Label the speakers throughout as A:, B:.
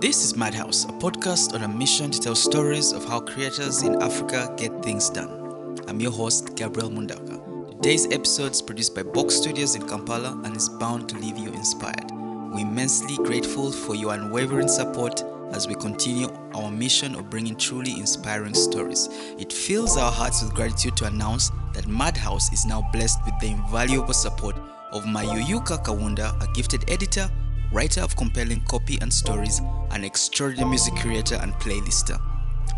A: This is Madhouse, a podcast on a mission to tell stories of how creators in Africa get things done. I'm your host, Gabriel Mundaka. Today's episode is produced by Box Studios in Kampala and is bound to leave you inspired. We're immensely grateful for your unwavering support as we continue our mission of bringing truly inspiring stories. It fills our hearts with gratitude to announce that Madhouse is now blessed with the invaluable support of Mayuyuka Kawunda, a gifted editor, writer of compelling copy and stories, an extraordinary music creator and playlister.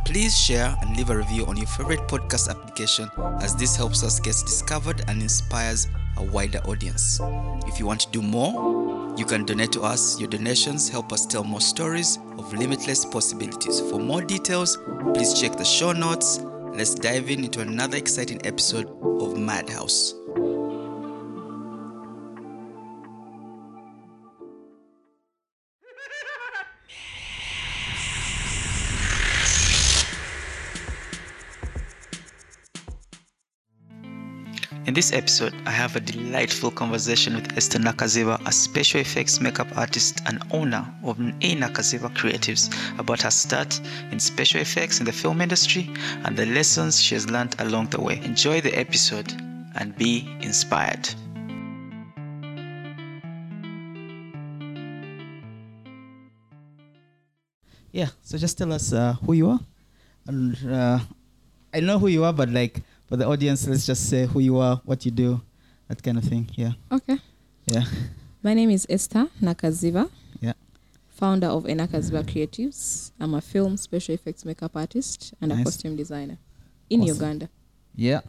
A: Please share and leave a review on your favorite podcast application as this helps us get discovered and inspires a wider audience. If you want to do more, you can donate to us. Your donations help us tell more stories of limitless possibilities. For more details, please check the show notes. Let's dive in into another exciting episode of Madhouse. In this episode, I have a delightful conversation with Esther Nakaziba, a special effects makeup artist and owner of A Nakaziba Creatives, about her start in special effects in the film industry and the lessons she has learned along the way. Enjoy the episode and be inspired.
B: Yeah, so just tell us uh, who you are. And uh, I know who you are, but like for the audience, let's just say who you are, what you do, that kind of thing. Yeah,
C: Okay.
B: yeah,
C: My name is Esther Nakaziba,
B: yeah.
C: founder of Enakaziba Creatives. I'm a film special effects makeup artist and
B: Nice.
C: a costume designer in
B: Awesome.
C: Uganda.
B: Yeah,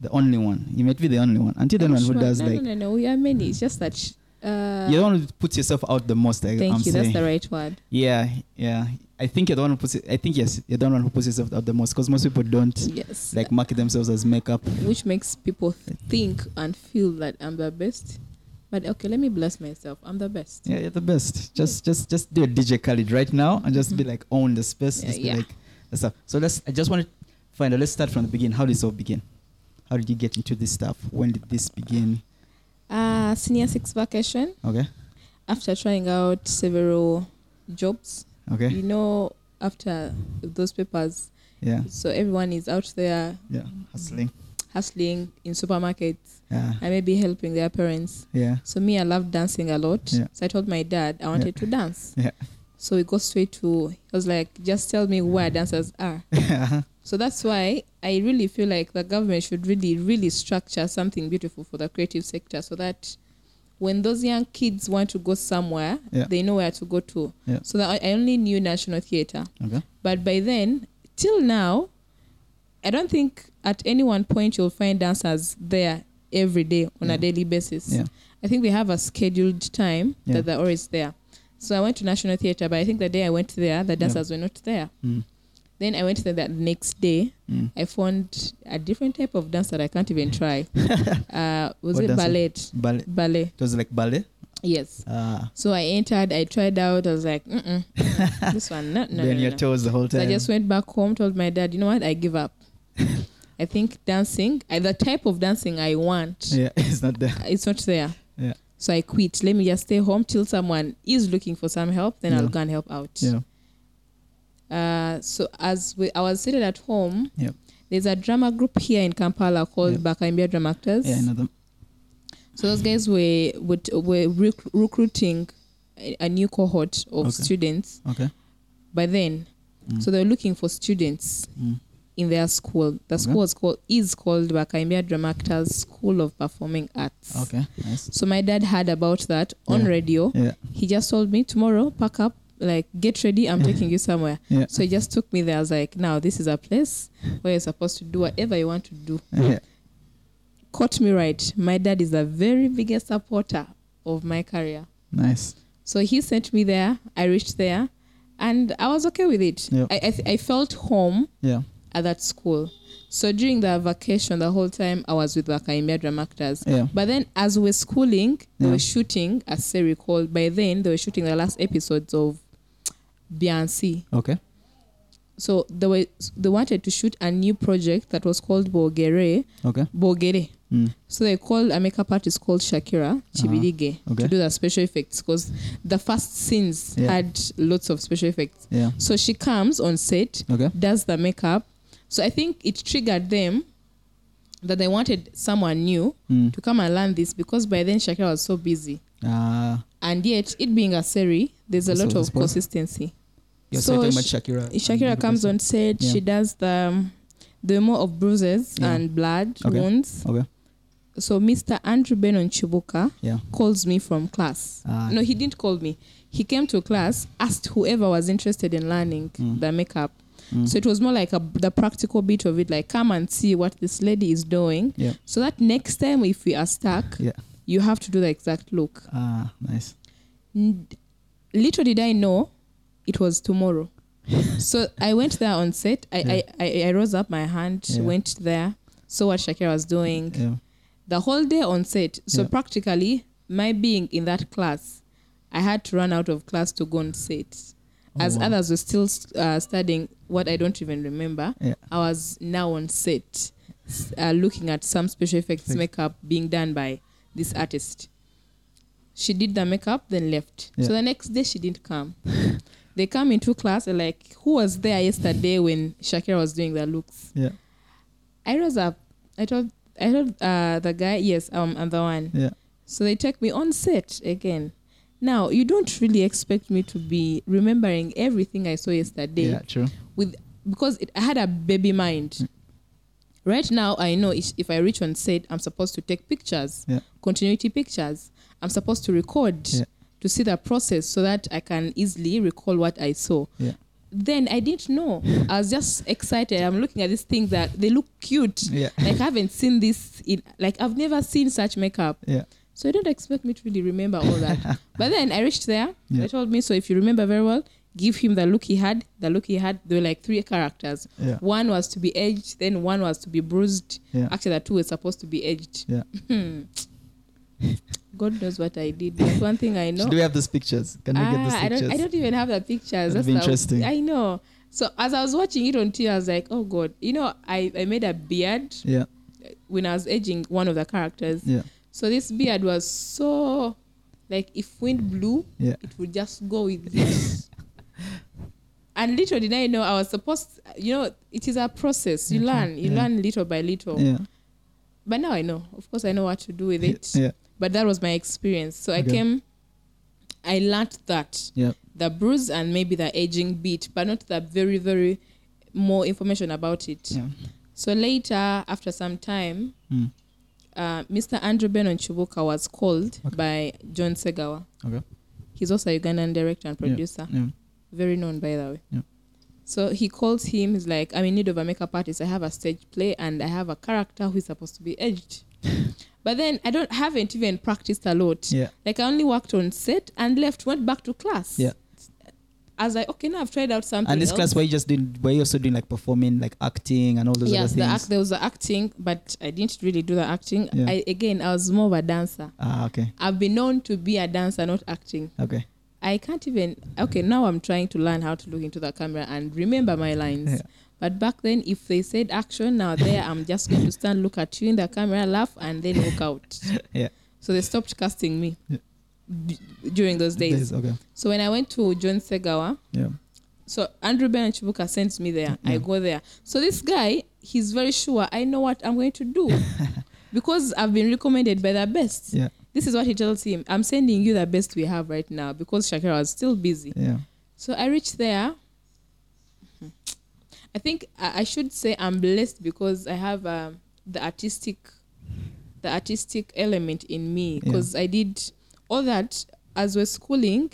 B: the only one. You might be the only one. Until the one who does
C: no,
B: like,
C: no, no, no. We are many. It's just that. sh- Uh,
B: you're the one who puts yourself out the most. Like,
C: thank
B: I'm
C: you.
B: saying.
C: That's the right word.
B: Yeah, yeah. I think you're the one who puts it. I think yes, you're the one who puts yourself out the most because most people don't
C: Yes.
B: like market themselves as makeup.
C: which makes people think and feel that I'm the best. But okay, let me bless myself. I'm the best.
B: Yeah, you're the best. Just, just, just do a DJ Khaled right now and just be like own the space.
C: Yeah,
B: be
C: yeah.
B: like the stuff. So let's. I just want to find out. Let's start from the beginning. How did this all begin? How did you get into this stuff? When did this begin?
C: Uh, senior six vacation.
B: Okay,
C: After trying out several jobs,
B: okay,
C: you know, after those papers,
B: yeah,
C: so everyone is out there
B: yeah. Hustling.
C: hustling in supermarkets
B: Yeah,
C: and maybe helping their parents.
B: yeah,
C: So me, I love dancing a lot.
B: Yeah.
C: So I told my dad I wanted to dance.
B: yeah,
C: So we go straight to. He was like, just tell me where dancers are.
B: yeah. Uh-huh.
C: So that's why I really feel like the government should really, really structure something beautiful for the creative sector so that when those young kids want to go somewhere,
B: Yeah.
C: they know where to go to.
B: Yeah.
C: So that I only knew National Theatre.
B: okay,
C: But by then, till now, I don't think at any one point you'll find dancers there every day on
B: Yeah.
C: a daily basis. I think they have a scheduled time that they're always there. So I went to National Theatre, but I think the day I went there, the dancers were not there.
B: Mm.
C: Then I went there that next day.
B: Mm.
C: I found a different type of dance that I can't even try. uh, was
B: What
C: it ballet?
B: ballet.
C: Ballet.
B: It was like ballet.
C: Yes.
B: Uh,
C: So I entered. I tried out. I was like, Mm-mm, this one, no, no,
B: then
C: no,
B: your
C: no.
B: toes the whole
C: So
B: time.
C: I just went back home, told my dad, you know what, I give up. I think dancing, I, the type of dancing I want,
B: yeah, it's not there.
C: it's not there.
B: Yeah.
C: So I quit. Let me just stay home till someone is looking for some help, then
B: Yeah.
C: I'll go and help out.
B: Yeah,
C: Uh, so as we, I was sitting at home,
B: Yeah.
C: there's a drama group here in Kampala called
B: Yeah.
C: Bakayimbira Drama Actors.
B: yeah, I know them.
C: So those guys were would, were rec- recruiting a, a new cohort of
B: Okay.
C: students
B: Okay.
C: by then.
B: Mm.
C: So they were looking for students
B: Mm.
C: in their school. The
B: Okay.
C: school is called is called Bakayimbira Drama Actors School of Performing Arts.
B: Okay. Nice.
C: So my dad heard about that on
B: Yeah.
C: radio.
B: Yeah.
C: He just told me tomorrow, pack up, like get ready. I'm taking you somewhere.
B: Yeah.
C: So he just took me there. I was like, now this is a place where you're supposed to do whatever you want to do.
B: Yeah.
C: Caught me right. My dad is the very biggest supporter of my career.
B: Nice.
C: So he sent me there. I reached there, and I was okay with it.
B: Yeah.
C: I I, th- I felt home
B: Yeah.
C: at that school. So during the vacation, the whole time I was with the Akaimia Drama Actors.
B: Yeah.
C: But then as we were schooling, they
B: Yeah.
C: were shooting, as I recall, by then they were shooting the last episodes of Beyonce.
B: Okay.
C: So they were they wanted to shoot a new project that was called Bogere.
B: Okay.
C: Bogere.
B: Mm.
C: So they called a makeup artist called Shakira Kibirige
B: okay.
C: to do the special effects because the first scenes
B: Yeah.
C: had lots of special effects.
B: Yeah.
C: So she comes on set,
B: Okay.
C: does the makeup. So I think it triggered them that they wanted someone new
B: Mm.
C: to come and learn this because by then Shakira was so busy.
B: Ah,
C: And yet, it being a series, there's a lot of consistency.
B: You're
C: So
B: talking about Shakira.
C: Shakira comes on set,
B: Yeah.
C: she does the um, the more of bruises
B: Yeah.
C: and blood
B: Okay.
C: wounds.
B: Okay.
C: So Mr. Andrew Benon Kibuuka
B: Yeah.
C: calls me from class.
B: Ah.
C: No, he didn't call me. He came to class, asked whoever was interested in learning
B: Mm.
C: the makeup.
B: Mm.
C: So it was more like a, the practical bit of it, like come and see what this lady is doing.
B: Yeah.
C: So that next time, if we are stuck,
B: Yeah.
C: you have to do the exact look.
B: Ah, nice.
C: N- Little did I know, it was tomorrow. so I went there on set. I,
B: Yeah.
C: I, I, I rose up my hand,
B: Yeah.
C: went there, saw what Shakira was doing.
B: Yeah.
C: The whole day on set. So practically, my being in that class, I had to run out of class to go on set.
B: Oh,
C: As
B: wow.
C: others were still uh, studying what I don't even remember. I was now on set uh, looking at some special effects
B: Thanks.
C: makeup being done by this artist. She did the makeup, then left. So the next day she didn't come. they come into class and like, who was there yesterday when Shakira was doing the looks?
B: Yeah.
C: I rose up. I told I told uh, the guy, yes, um, I'm the one.
B: Yeah.
C: So they take me on set again. Now you don't really expect me to be remembering everything I saw yesterday
B: Yeah. True.
C: with because it, I had a baby mind. Right now, I know if, if I reach on set, I'm supposed to take pictures,
B: Yeah.
C: continuity pictures. I'm supposed to record
B: Yeah.
C: To see the process so that I can easily recall what I saw.
B: Yeah.
C: Then I didn't know. I was just excited. I'm looking at these things that they look cute.
B: Yeah.
C: Like I haven't seen this in like I've never seen such makeup.
B: Yeah.
C: So you don't expect me to really remember all that. but then I reached there.
B: Yeah.
C: They told me, so if you remember very well, give him the look he had. The look he had, there were like three characters.
B: Yeah.
C: One was to be edged, then one was to be bruised.
B: Yeah.
C: Actually, the two were supposed to be edged.
B: Yeah.
C: God knows what I did. But one thing I know.
B: Do we have those pictures? Can we get
C: Ah,
B: those
C: I
B: pictures?
C: don't. I don't even have the pictures.
B: That'd
C: That's
B: be interesting.
C: I know. So as I was watching it on TV, I was like, "Oh God!" You know, I, I made a beard
B: Yeah.
C: when I was aging one of the characters.
B: Yeah.
C: So this beard was so like if wind blew,
B: Yeah.
C: it would just go with this. and little did I know I was supposed you know, it is a process. You
B: Okay,
C: learn. You
B: yeah.
C: learn little by little.
B: Yeah.
C: But now I know. Of course I know what to do with it.
B: Yeah.
C: But that was my experience. So I came I learned that.
B: Yeah.
C: The bruise and maybe the aging bit, but not the very, very more information about it.
B: Yeah.
C: So later, after some time,
B: Mm.
C: uh, Mr. Andrew Benon Kibuuka was called
B: Okay.
C: by John Segawa.
B: Okay.
C: He's also a Ugandan director and producer,
B: Yeah.
C: very known by the way.
B: Yeah.
C: So he calls him. He's like, "I'm in need of a makeup artist. I have a stage play and I have a character who is supposed to be edged." but then I don't haven't even practiced a lot.
B: Yeah.
C: Like I only worked on set and left, went back to class.
B: Yeah.
C: I was like, okay, now I've tried out something.
B: And this
C: else.
B: class, where you just doing? where you also doing like performing, like acting, and all those
C: yes,
B: other
C: the
B: things?
C: act, there was the acting, but I didn't really do the acting.
B: Yeah.
C: I, again, I was more of a dancer.
B: ah, okay.
C: I've been known to be a dancer, not acting.
B: Okay.
C: I can't even. Okay, now I'm trying to learn how to look into the camera and remember my lines.
B: Yeah.
C: But back then, if they said action, now there I'm just going to stand, look at you in the camera, laugh, and then walk out.
B: Yeah.
C: So they stopped casting me
B: Yeah.
C: b- during those days.
B: Days, Okay.
C: So when I went to John Segawa,
B: Yeah.
C: so Andrew Ben Kibuuka sends me there. I go there. So this guy, he's very sure I know what I'm going to do because I've been recommended by the best.
B: Yeah.
C: This is what he tells him. I'm sending you the best we have right now because Shakira was still busy.
B: Yeah.
C: So I reached there. I think I, I should say I'm blessed because I have um, the artistic, the artistic element in me
B: Yeah.
C: because I did all that as we're schooling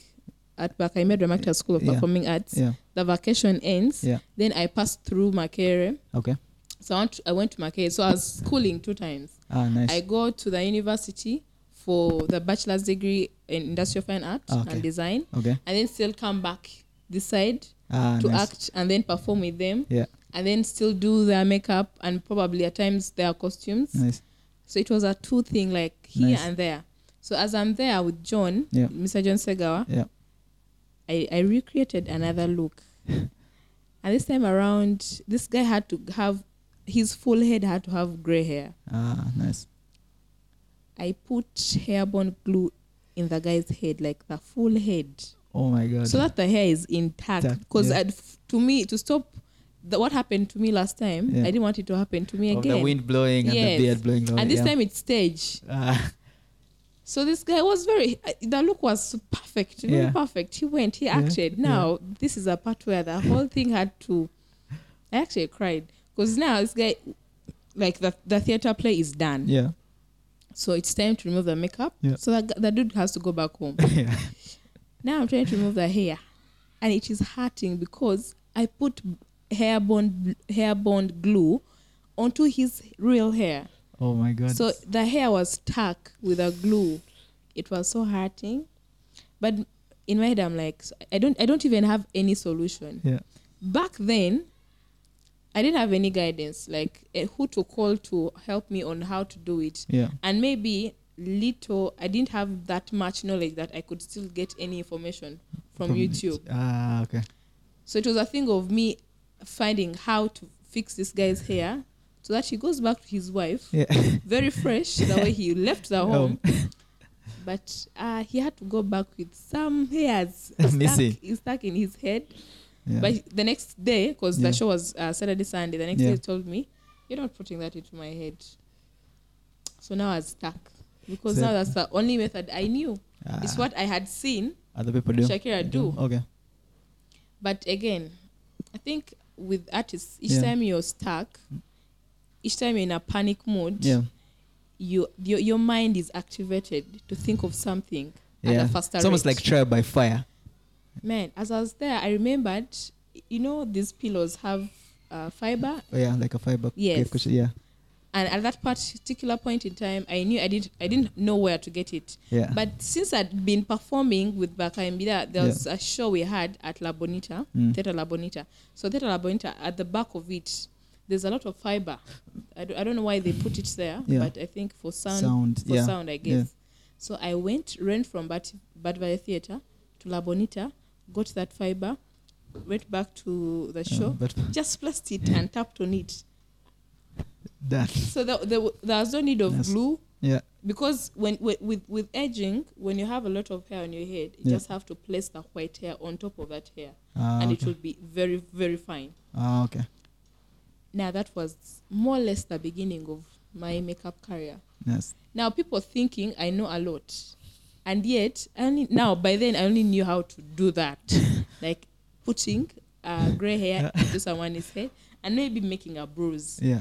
C: at Bakaime Dramatic School of
B: Yeah.
C: Performing Arts.
B: Yeah.
C: The vacation ends.
B: Yeah.
C: Then I passed through Makerere.
B: Okay.
C: So I went, to, I went to Makerere. So I was schooling two times.
B: Ah, nice.
C: I go to the university for the bachelor's degree in industrial fine art
B: Ah, Okay.
C: and design,
B: okay.
C: and then still come back this side
B: Ah,
C: to
B: nice.
C: act and then perform with them,
B: Yeah.
C: and then still do their makeup and probably at times their costumes.
B: Nice.
C: So it was a two thing like here
B: Nice.
C: and there. So as I'm there with John,
B: Yeah.
C: Mr. John Segawa,
B: Yeah.
C: I, I recreated another look. and this time around, this guy had to have his full head had to have gray hair.
B: Ah, nice.
C: I put hairborne glue in the guy's head, like the full head,
B: Oh my god.
C: so that the hair is intact. Because
B: yeah.
C: to me, to stop the, what happened to me last time,
B: Yeah.
C: I didn't want it to happen to me
B: Of
C: again.
B: the wind blowing and
C: Yes.
B: the beard blowing. away,
C: and this
B: yeah.
C: time it's stage.
B: Ah,
C: So this guy was very. uh, The look was perfect, really
B: Yeah.
C: perfect. He went, he acted. Now this is a part where the whole thing had to. I actually cried because now this guy, like the the theater play is done.
B: yeah.
C: So it's time to remove the makeup.
B: Yeah.
C: So that the dude has to go back home.
B: yeah.
C: Now I'm trying to remove the hair, and it is hurting because I put hair bond hair bond glue onto his real hair.
B: Oh my god.
C: So the hair was stuck with a glue. It was so hurting. But in my head, I'm like, I don't, I don't even have any solution.
B: yeah.
C: Back then, I didn't have any guidance, like eh, who to call to help me on how to do it.
B: Yeah.
C: And maybe little, I didn't have that much knowledge that I could still get any information from, YouTube.
B: Ah, okay.
C: So it was a thing of me finding how to fix this guy's hair so that he goes back to his wife
B: Yeah.
C: very fresh the way he left the home. But uh, he had to go back with some hairs
B: Missing.
C: stuck, stuck in his head.
B: yeah.
C: But the next day, because
B: Yeah.
C: the show was uh, Saturday, Sunday, the next day he told me, You're not putting that into my head. So now I was stuck. Because
B: So-
C: now that's the only method I knew.
B: Ah,
C: It's what I had seen
B: other people do.
C: Shakira do.
B: Okay.
C: But again, I think with artists, each
B: Yeah.
C: time you're stuck, each time you're in a panic mode,
B: Yeah.
C: you your, your mind is activated to think of something at
B: Yeah.
C: a faster
B: It's almost
C: rate.
B: like trial by fire.
C: man. As I was there, I remembered, you know, these pillows have uh, fiber,
B: Oh, yeah, like a fiber.
C: Yes.
B: Yeah.
C: And at that particular point in time, I knew I didn't I didn't know where to get it.
B: Yeah.
C: But since I'd been performing with Baka Mbida, there
B: Yeah.
C: was a show we had at La Bonita,
B: Mm.
C: Theatre La Bonita. So Theatre La Bonita, at the back of it, there's a lot of fiber. I don't, I don't know why they put it there,
B: Yeah.
C: but I think for sound,
B: Sound,
C: for
B: yeah,
C: sound, I guess. So I went, ran from Bad, Bat Valley Theatre to La Bonita, got that fiber, went back to the
B: Yeah,
C: show,
B: but
C: just placed it and tapped on it.
B: That.
C: So there, there, wa- there was no need of
B: Yes.
C: glue
B: Yeah.
C: because when with, with edging, when you have a lot of hair on your head, you
B: Yeah.
C: just have to place the white hair on top of that hair,
B: Ah,
C: and
B: okay.
C: it will be very very fine.
B: Ah, okay.
C: Now that was more or less the beginning of my makeup career.
B: Yes.
C: Now people thinking I know a lot, and yet I only now by then I only knew how to do that, like putting uh, gray hair into someone's head and maybe making a bruise.
B: Yeah.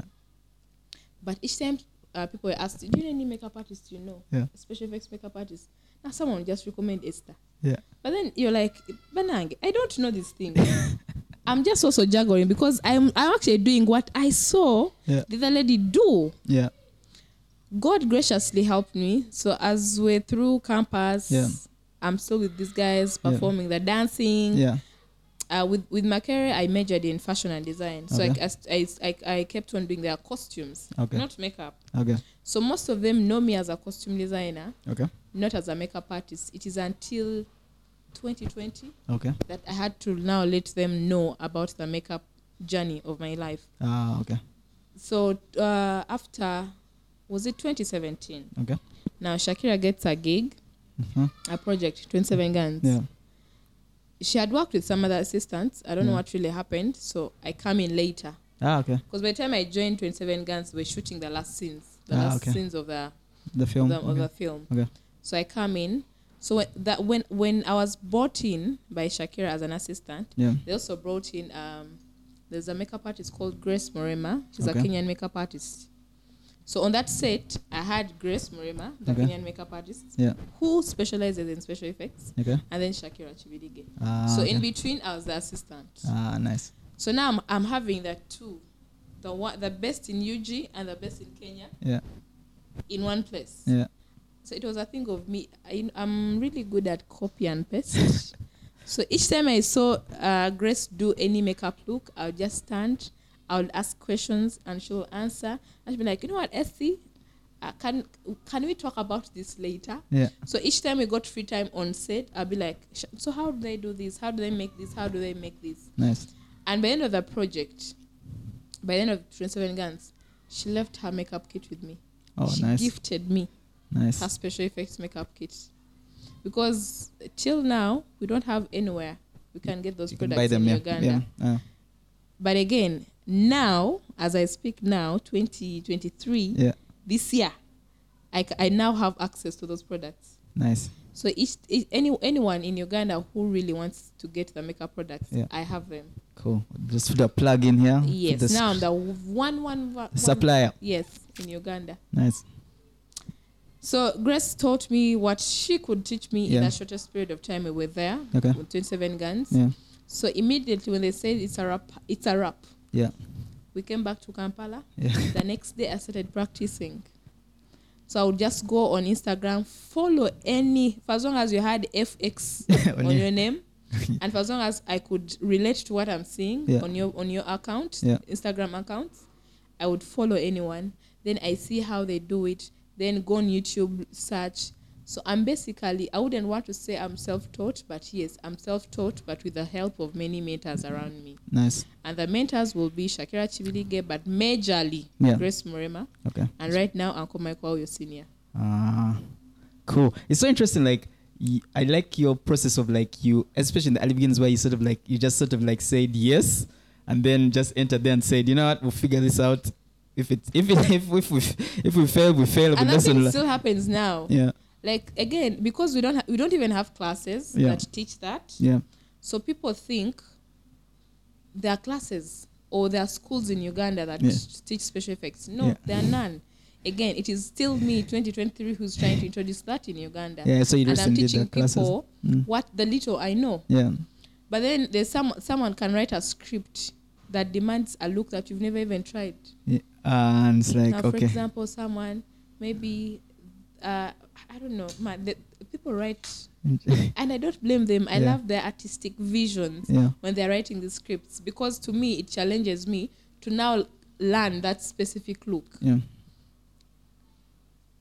C: But each time uh, people were asked, "Do you know any makeup artist you know?"
B: Yeah.
C: Special effects makeup artist. Now someone just recommend Esther.
B: Yeah.
C: But then you're like, Banang, I don't know this thing. I'm just also juggling because I'm I'm actually doing what I saw
B: Yeah.
C: the other lady do.
B: Yeah.
C: God graciously helped me. So as we're through campus,
B: Yeah.
C: I'm still with these guys
B: Yeah.
C: performing the dancing.
B: Yeah.
C: Uh, with with my career, I majored in fashion and design. So I,
B: Okay.
C: I, I, I kept on doing their costumes,
B: Okay.
C: not makeup.
B: Okay.
C: So most of them know me as a costume designer,
B: Okay.
C: not as a makeup artist. It is until 2020
B: Okay.
C: that I had to now let them know about the makeup journey of my life.
B: Ah, okay.
C: So uh, after, was it 2017?
B: Okay.
C: Now Shakira gets a gig,
B: Mhm.
C: a project, 27 Guns.
B: Yeah.
C: She had worked with some other assistants. I don't know what really happened. So I come in later.
B: Ah, okay.
C: Because by the time I joined 27 Guns, we're shooting the last scenes, the
B: Ah,
C: last
B: okay.
C: scenes of the
B: The film.
C: of the, of the film.
B: Okay.
C: So I come in. So when, that when when I was brought in by Shakira as an assistant,
B: Yeah.
C: they also brought in um, there's a makeup artist called Grace Morema. She's
B: Okay.
C: a Kenyan makeup artist. So on that set, I had Grace Morema, the
B: Okay.
C: Kenyan makeup artist,
B: Yeah.
C: who specializes in special effects,
B: Okay.
C: and then Shakira Kibirige.
B: Ah,
C: so
B: okay.
C: in between, I was the assistant.
B: Ah, nice.
C: So now I'm, I'm having that two, the one, the best in UG and the best in Kenya
B: Yeah.
C: in one place.
B: Yeah.
C: So it was a thing of me. I, I'm really good at copy and paste. so each time I saw uh, Grace do any makeup look, I'll just stand. I'll ask questions and she'll answer. And she'll be like, you know what, Essie, uh, can can we talk about this later?
B: Yeah.
C: So each time we got free time on set, I'll be like, so how do they do this? How do they make this? How do they make this?
B: Nice.
C: And by the end of the project, by the end of 27 Guns, she left her makeup kit with me.
B: Oh,
C: she
B: nice.
C: gifted me
B: Nice.
C: her special effects makeup kit. Because till now we don't have anywhere we can get those
B: You
C: products in. Uganda.
B: Yeah. Uh,
C: But again, now as I speak now, 2023,
B: yeah.
C: this year, I, I now have access to those products.
B: Nice.
C: So each, each any anyone in Uganda who really wants to get the makeup products,
B: Yeah.
C: I have them.
B: Cool. Just put a plug in here.
C: Yes.
B: the
C: now I'm the one one one
B: supplier.
C: Yes, in Uganda.
B: Nice.
C: So Grace taught me what she could teach me in
B: Yeah.
C: the shortest period of time we were there
B: Okay.
C: with 27 guns.
B: Yeah.
C: So immediately when they said it's a wrap, it's a wrap.
B: Yeah.
C: We came back to Kampala.
B: Yeah.
C: The next day I started practicing. So I would just go on Instagram, follow any for as long as you had FX
B: On
C: on
B: your-
C: your name, and for as long as I could relate to what I'm seeing
B: Yeah.
C: on your on your account,
B: Yeah.
C: Instagram accounts, I would follow anyone. Then I see how they do it. Then go on YouTube, search. So I'm basically I wouldn't want to say I'm self-taught, but yes, I'm self-taught, but with the help of many mentors around me.
B: Nice.
C: And the mentors will be Shakira Kibirige, but majorly
B: Yeah.
C: Grace Morema.
B: Okay.
C: And right now, Uncle Michael, your senior.
B: Ah, cool. It's so interesting. Like, y- I like your process of like you, especially in the early beginnings, where you sort of like you just sort of like said yes, and then just entered there and said, you know what, we'll figure this out. If it if it if if we if we fail, we fail.
C: And that thing still happens now.
B: yeah,
C: Like again, because we don't ha- we don't even have classes
B: Yeah.
C: that teach that.
B: yeah,
C: So people think there are classes or there are schools in Uganda that
B: Yeah.
C: teach special effects. No,
B: Yeah.
C: there are none. Again, it is still me, 2023, who's trying to introduce that in Uganda.
B: yeah. So you
C: and I'm teaching people
B: Mm.
C: what the little I know.
B: Yeah,
C: But then there's some someone can write a script that demands a look that you've never even tried.
B: yeah. and it's like
C: now, for example, someone maybe uh, I don't know, man, the, people write, and I don't blame them. I
B: Yeah.
C: love their artistic visions
B: yeah,
C: when they're writing the scripts because to me it challenges me to now learn that specific look.
B: yeah.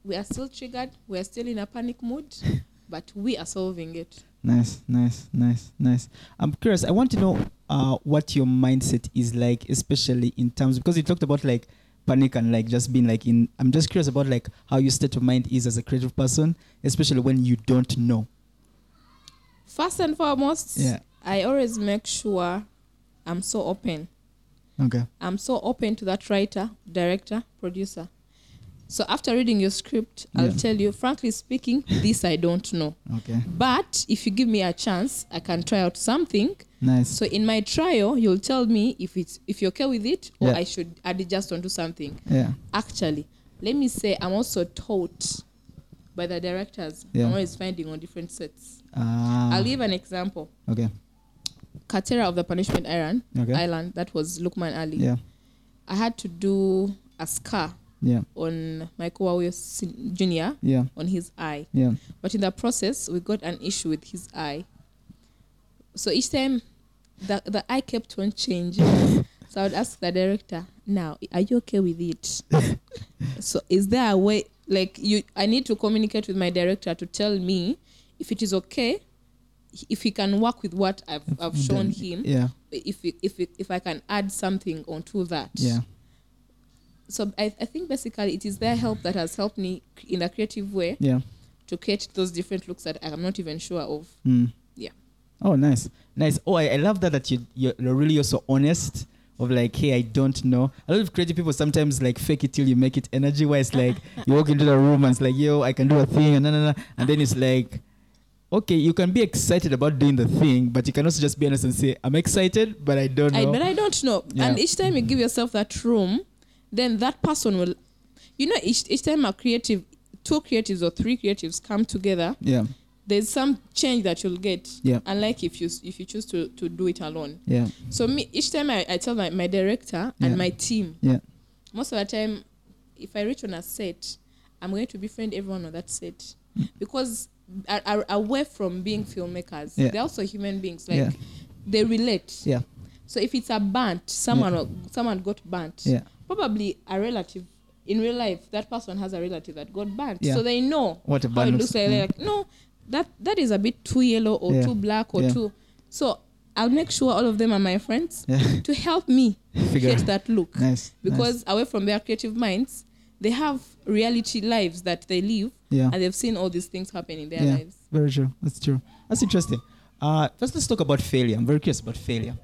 C: We are still triggered. We are still in a panic mood, but we are solving it.
B: Nice, nice, nice, nice. I'm curious. I want to know uh, what your mindset is like, especially in terms because you talked about like panic and like just being like in. I'm just curious about like how your state of mind is as a creative person, especially when you don't know.
C: First and foremost,
B: Yeah.
C: I always make sure I'm so open.
B: Okay.
C: I'm so open to that writer, director, producer. So after reading your script, I'll
B: Yeah.
C: tell you, frankly speaking, this I don't know.
B: Okay.
C: But if you give me a chance, I can try out something.
B: Nice.
C: So in my trial, you'll tell me if it's if you're okay with it or
B: Yeah.
C: I should adjust onto something.
B: yeah.
C: Actually, let me say I'm also taught by the directors.
B: Yeah.
C: I'm always finding on different sets.
B: Ah.
C: I'll give an example.
B: okay.
C: Katera of the Punishment Island,
B: Okay.
C: Island, that was Loukman Ali.
B: Yeah.
C: I had to do a scar
B: Yeah.
C: on Michael Wawuyo Jr.
B: Yeah.
C: on his eye.
B: Yeah.
C: But in the process, we got an issue with his eye. So each time the, the eye kept on changing. so I would ask the director, now, are you okay with it? so is there a way, like, you? I need to communicate with my director to tell me if it is okay, if he can work with what I've, I've shown him,
B: Yeah.
C: if, if, if I can add something onto that
B: Yeah.
C: So I, I think basically it is their help that has helped me in a creative way
B: Yeah.
C: to create those different looks that I'm not even sure of.
B: Mm.
C: Yeah.
B: Oh, nice, nice. Oh, I, I love that that you you're really also honest of like, hey, I don't know. A lot of creative people sometimes like fake it till you make it energy. wise, like you walk into the room and it's like, yo, I can do a thing, and na. and then it's like, okay, you can be excited about doing the thing, but you can also just be honest and say, I'm excited, but I don't know.
C: I, but I don't know.
B: Yeah.
C: And each time you give yourself that room, then that person will, you know, each, each time a creative, two creatives or three creatives come together,
B: yeah,
C: there's some change that you'll get.
B: Yeah.
C: Unlike if you if you choose to, to do it alone.
B: yeah,
C: So me each time I, I tell my, my director
B: Yeah.
C: and my team,
B: yeah,
C: most of the time, if I reach on a set, I'm going to befriend everyone on that set mm. because are, are away from being filmmakers,
B: Yeah.
C: they're also human beings. Like
B: Yeah.
C: they relate.
B: yeah,
C: So if it's a burnt, someone someone got burnt.
B: yeah,
C: Probably a relative in real life. That person has a relative that got burnt,
B: Yeah.
C: so they know
B: What a
C: how
B: burn
C: it
B: looks-
C: like.
B: yeah.
C: They're like, no, that that is a bit too yellow or
B: Yeah.
C: too black or too. So I'll make sure all of them are my friends to help me
B: Figure
C: create that look
B: nice,
C: because away from their creative minds they have reality lives that they live,
B: Yeah.
C: and they've seen all these things happen in their
B: yeah.
C: lives.
B: Very true. That's true. That's interesting. Uh, first, let's talk about failure. I'm very curious about failure.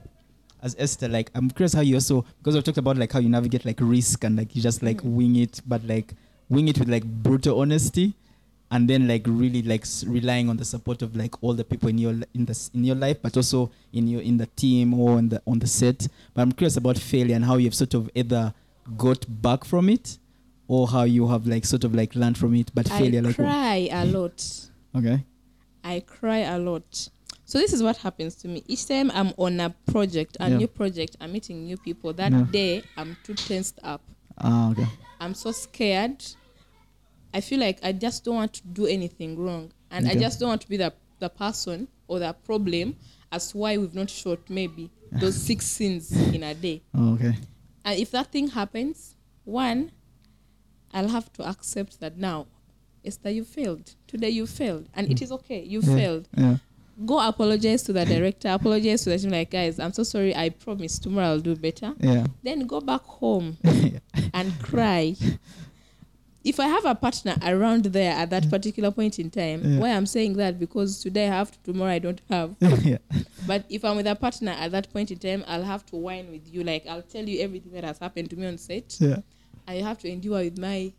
B: As Esther, like, I'm curious how you also because I've talked about like how you navigate like risk and like you just like
C: Mm.
B: wing it, but like wing it with like brutal honesty, and then like really like s- relying on the support of like all the people in your li- in the s- in your life, but also in your in the team or on the on the set. But I'm curious about failure and how you've sort of either got back from it, or how you have like sort of like learned from it. But failure,
C: I
B: like,
C: cry a lot.
B: okay,
C: I cry a lot. So this is what happens to me. Each time I'm on a project, a
B: Yeah.
C: new project, I'm meeting new people. That
B: Yeah.
C: day, I'm too tensed up.
B: ah, okay.
C: I'm so scared. I feel like I just don't want to do anything wrong, and I just don't want to be the the person or the problem as why we've not shot maybe those six scenes in a day.
B: Oh, okay.
C: And if that thing happens, one, I'll have to accept that now, Esther, you failed. Today you failed, and it is okay. You failed.
B: Yeah.
C: Go apologize to the director. Apologize to the team. Like, guys, I'm so sorry. I promise tomorrow I'll do better.
B: Yeah.
C: Then go back home and cry. If I have a partner around there at that particular point in time,
B: Yeah.
C: why I'm saying that because today I have to, tomorrow I don't have.
B: yeah.
C: But if I'm with a partner at that point in time, I'll have to whine with you. Like I'll tell you everything that has happened to me on set.
B: Yeah.
C: I have to endure with my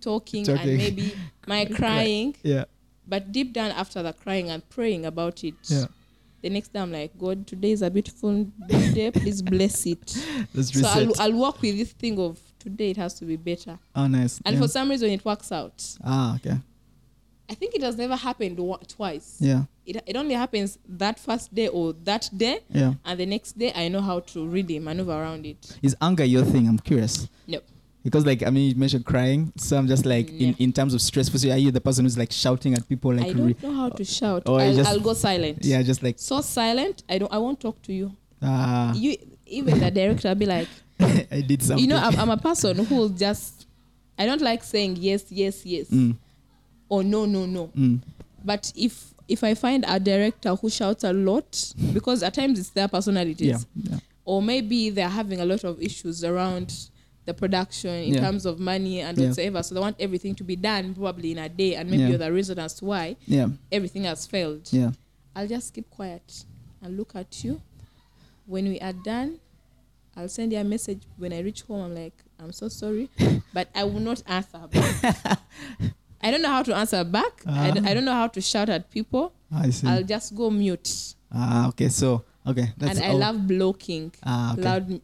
C: talking,
B: Talking.
C: and maybe my crying.
B: Yeah.
C: But deep down after the crying and praying about it,
B: Yeah.
C: the next day I'm like, God, today is a beautiful day. Please bless it.
B: Let's
C: So
B: reset.
C: I'll, I'll work with this thing of today it has to be better.
B: oh, nice.
C: And
B: yeah.
C: for some reason it works out.
B: ah, okay.
C: I think it has never happened wa- twice.
B: Yeah.
C: It, it only happens that first day or that day,
B: Yeah.
C: and the next day I know how to read really maneuver around it.
B: Is anger your thing? I'm curious.
C: No.
B: Because like I mean, you mentioned crying, so I'm just like in,
C: Yeah.
B: in terms of stress. For you, are you the person who's like shouting at people? Like
C: I don't know how to shout.
B: or
C: I'll,
B: just-
C: I'll go silent.
B: yeah, just like
C: So silent, I don't. I won't talk to you.
B: ah,
C: You even the director I'll be like,
B: I did something.
C: you know, I'm, I'm a person who just. I don't like saying yes, yes, yes,
B: Mm,
C: or no, no, no.
B: mm,
C: But if if I find a director who shouts a lot, because at times it's their personalities,
B: yeah, yeah,
C: or maybe they're having a lot of issues around the production in
B: Yeah.
C: terms of money and
B: Yeah.
C: whatsoever. So they want everything to be done probably in a day, and maybe
B: Yeah.
C: you're the reason as to why
B: yeah,
C: everything has failed.
B: yeah.
C: I'll just keep quiet and look at you. When we are done, I'll send you a message when I reach home. I'm like, I'm so sorry, but I will not answer back. I don't know how to answer back. I, don't, I don't know how to shout at people.
B: I see.
C: I'll just go mute.
B: ah, okay. So okay, that's
C: and I
B: all-
C: love blocking.
B: Ah, okay.
C: Loud.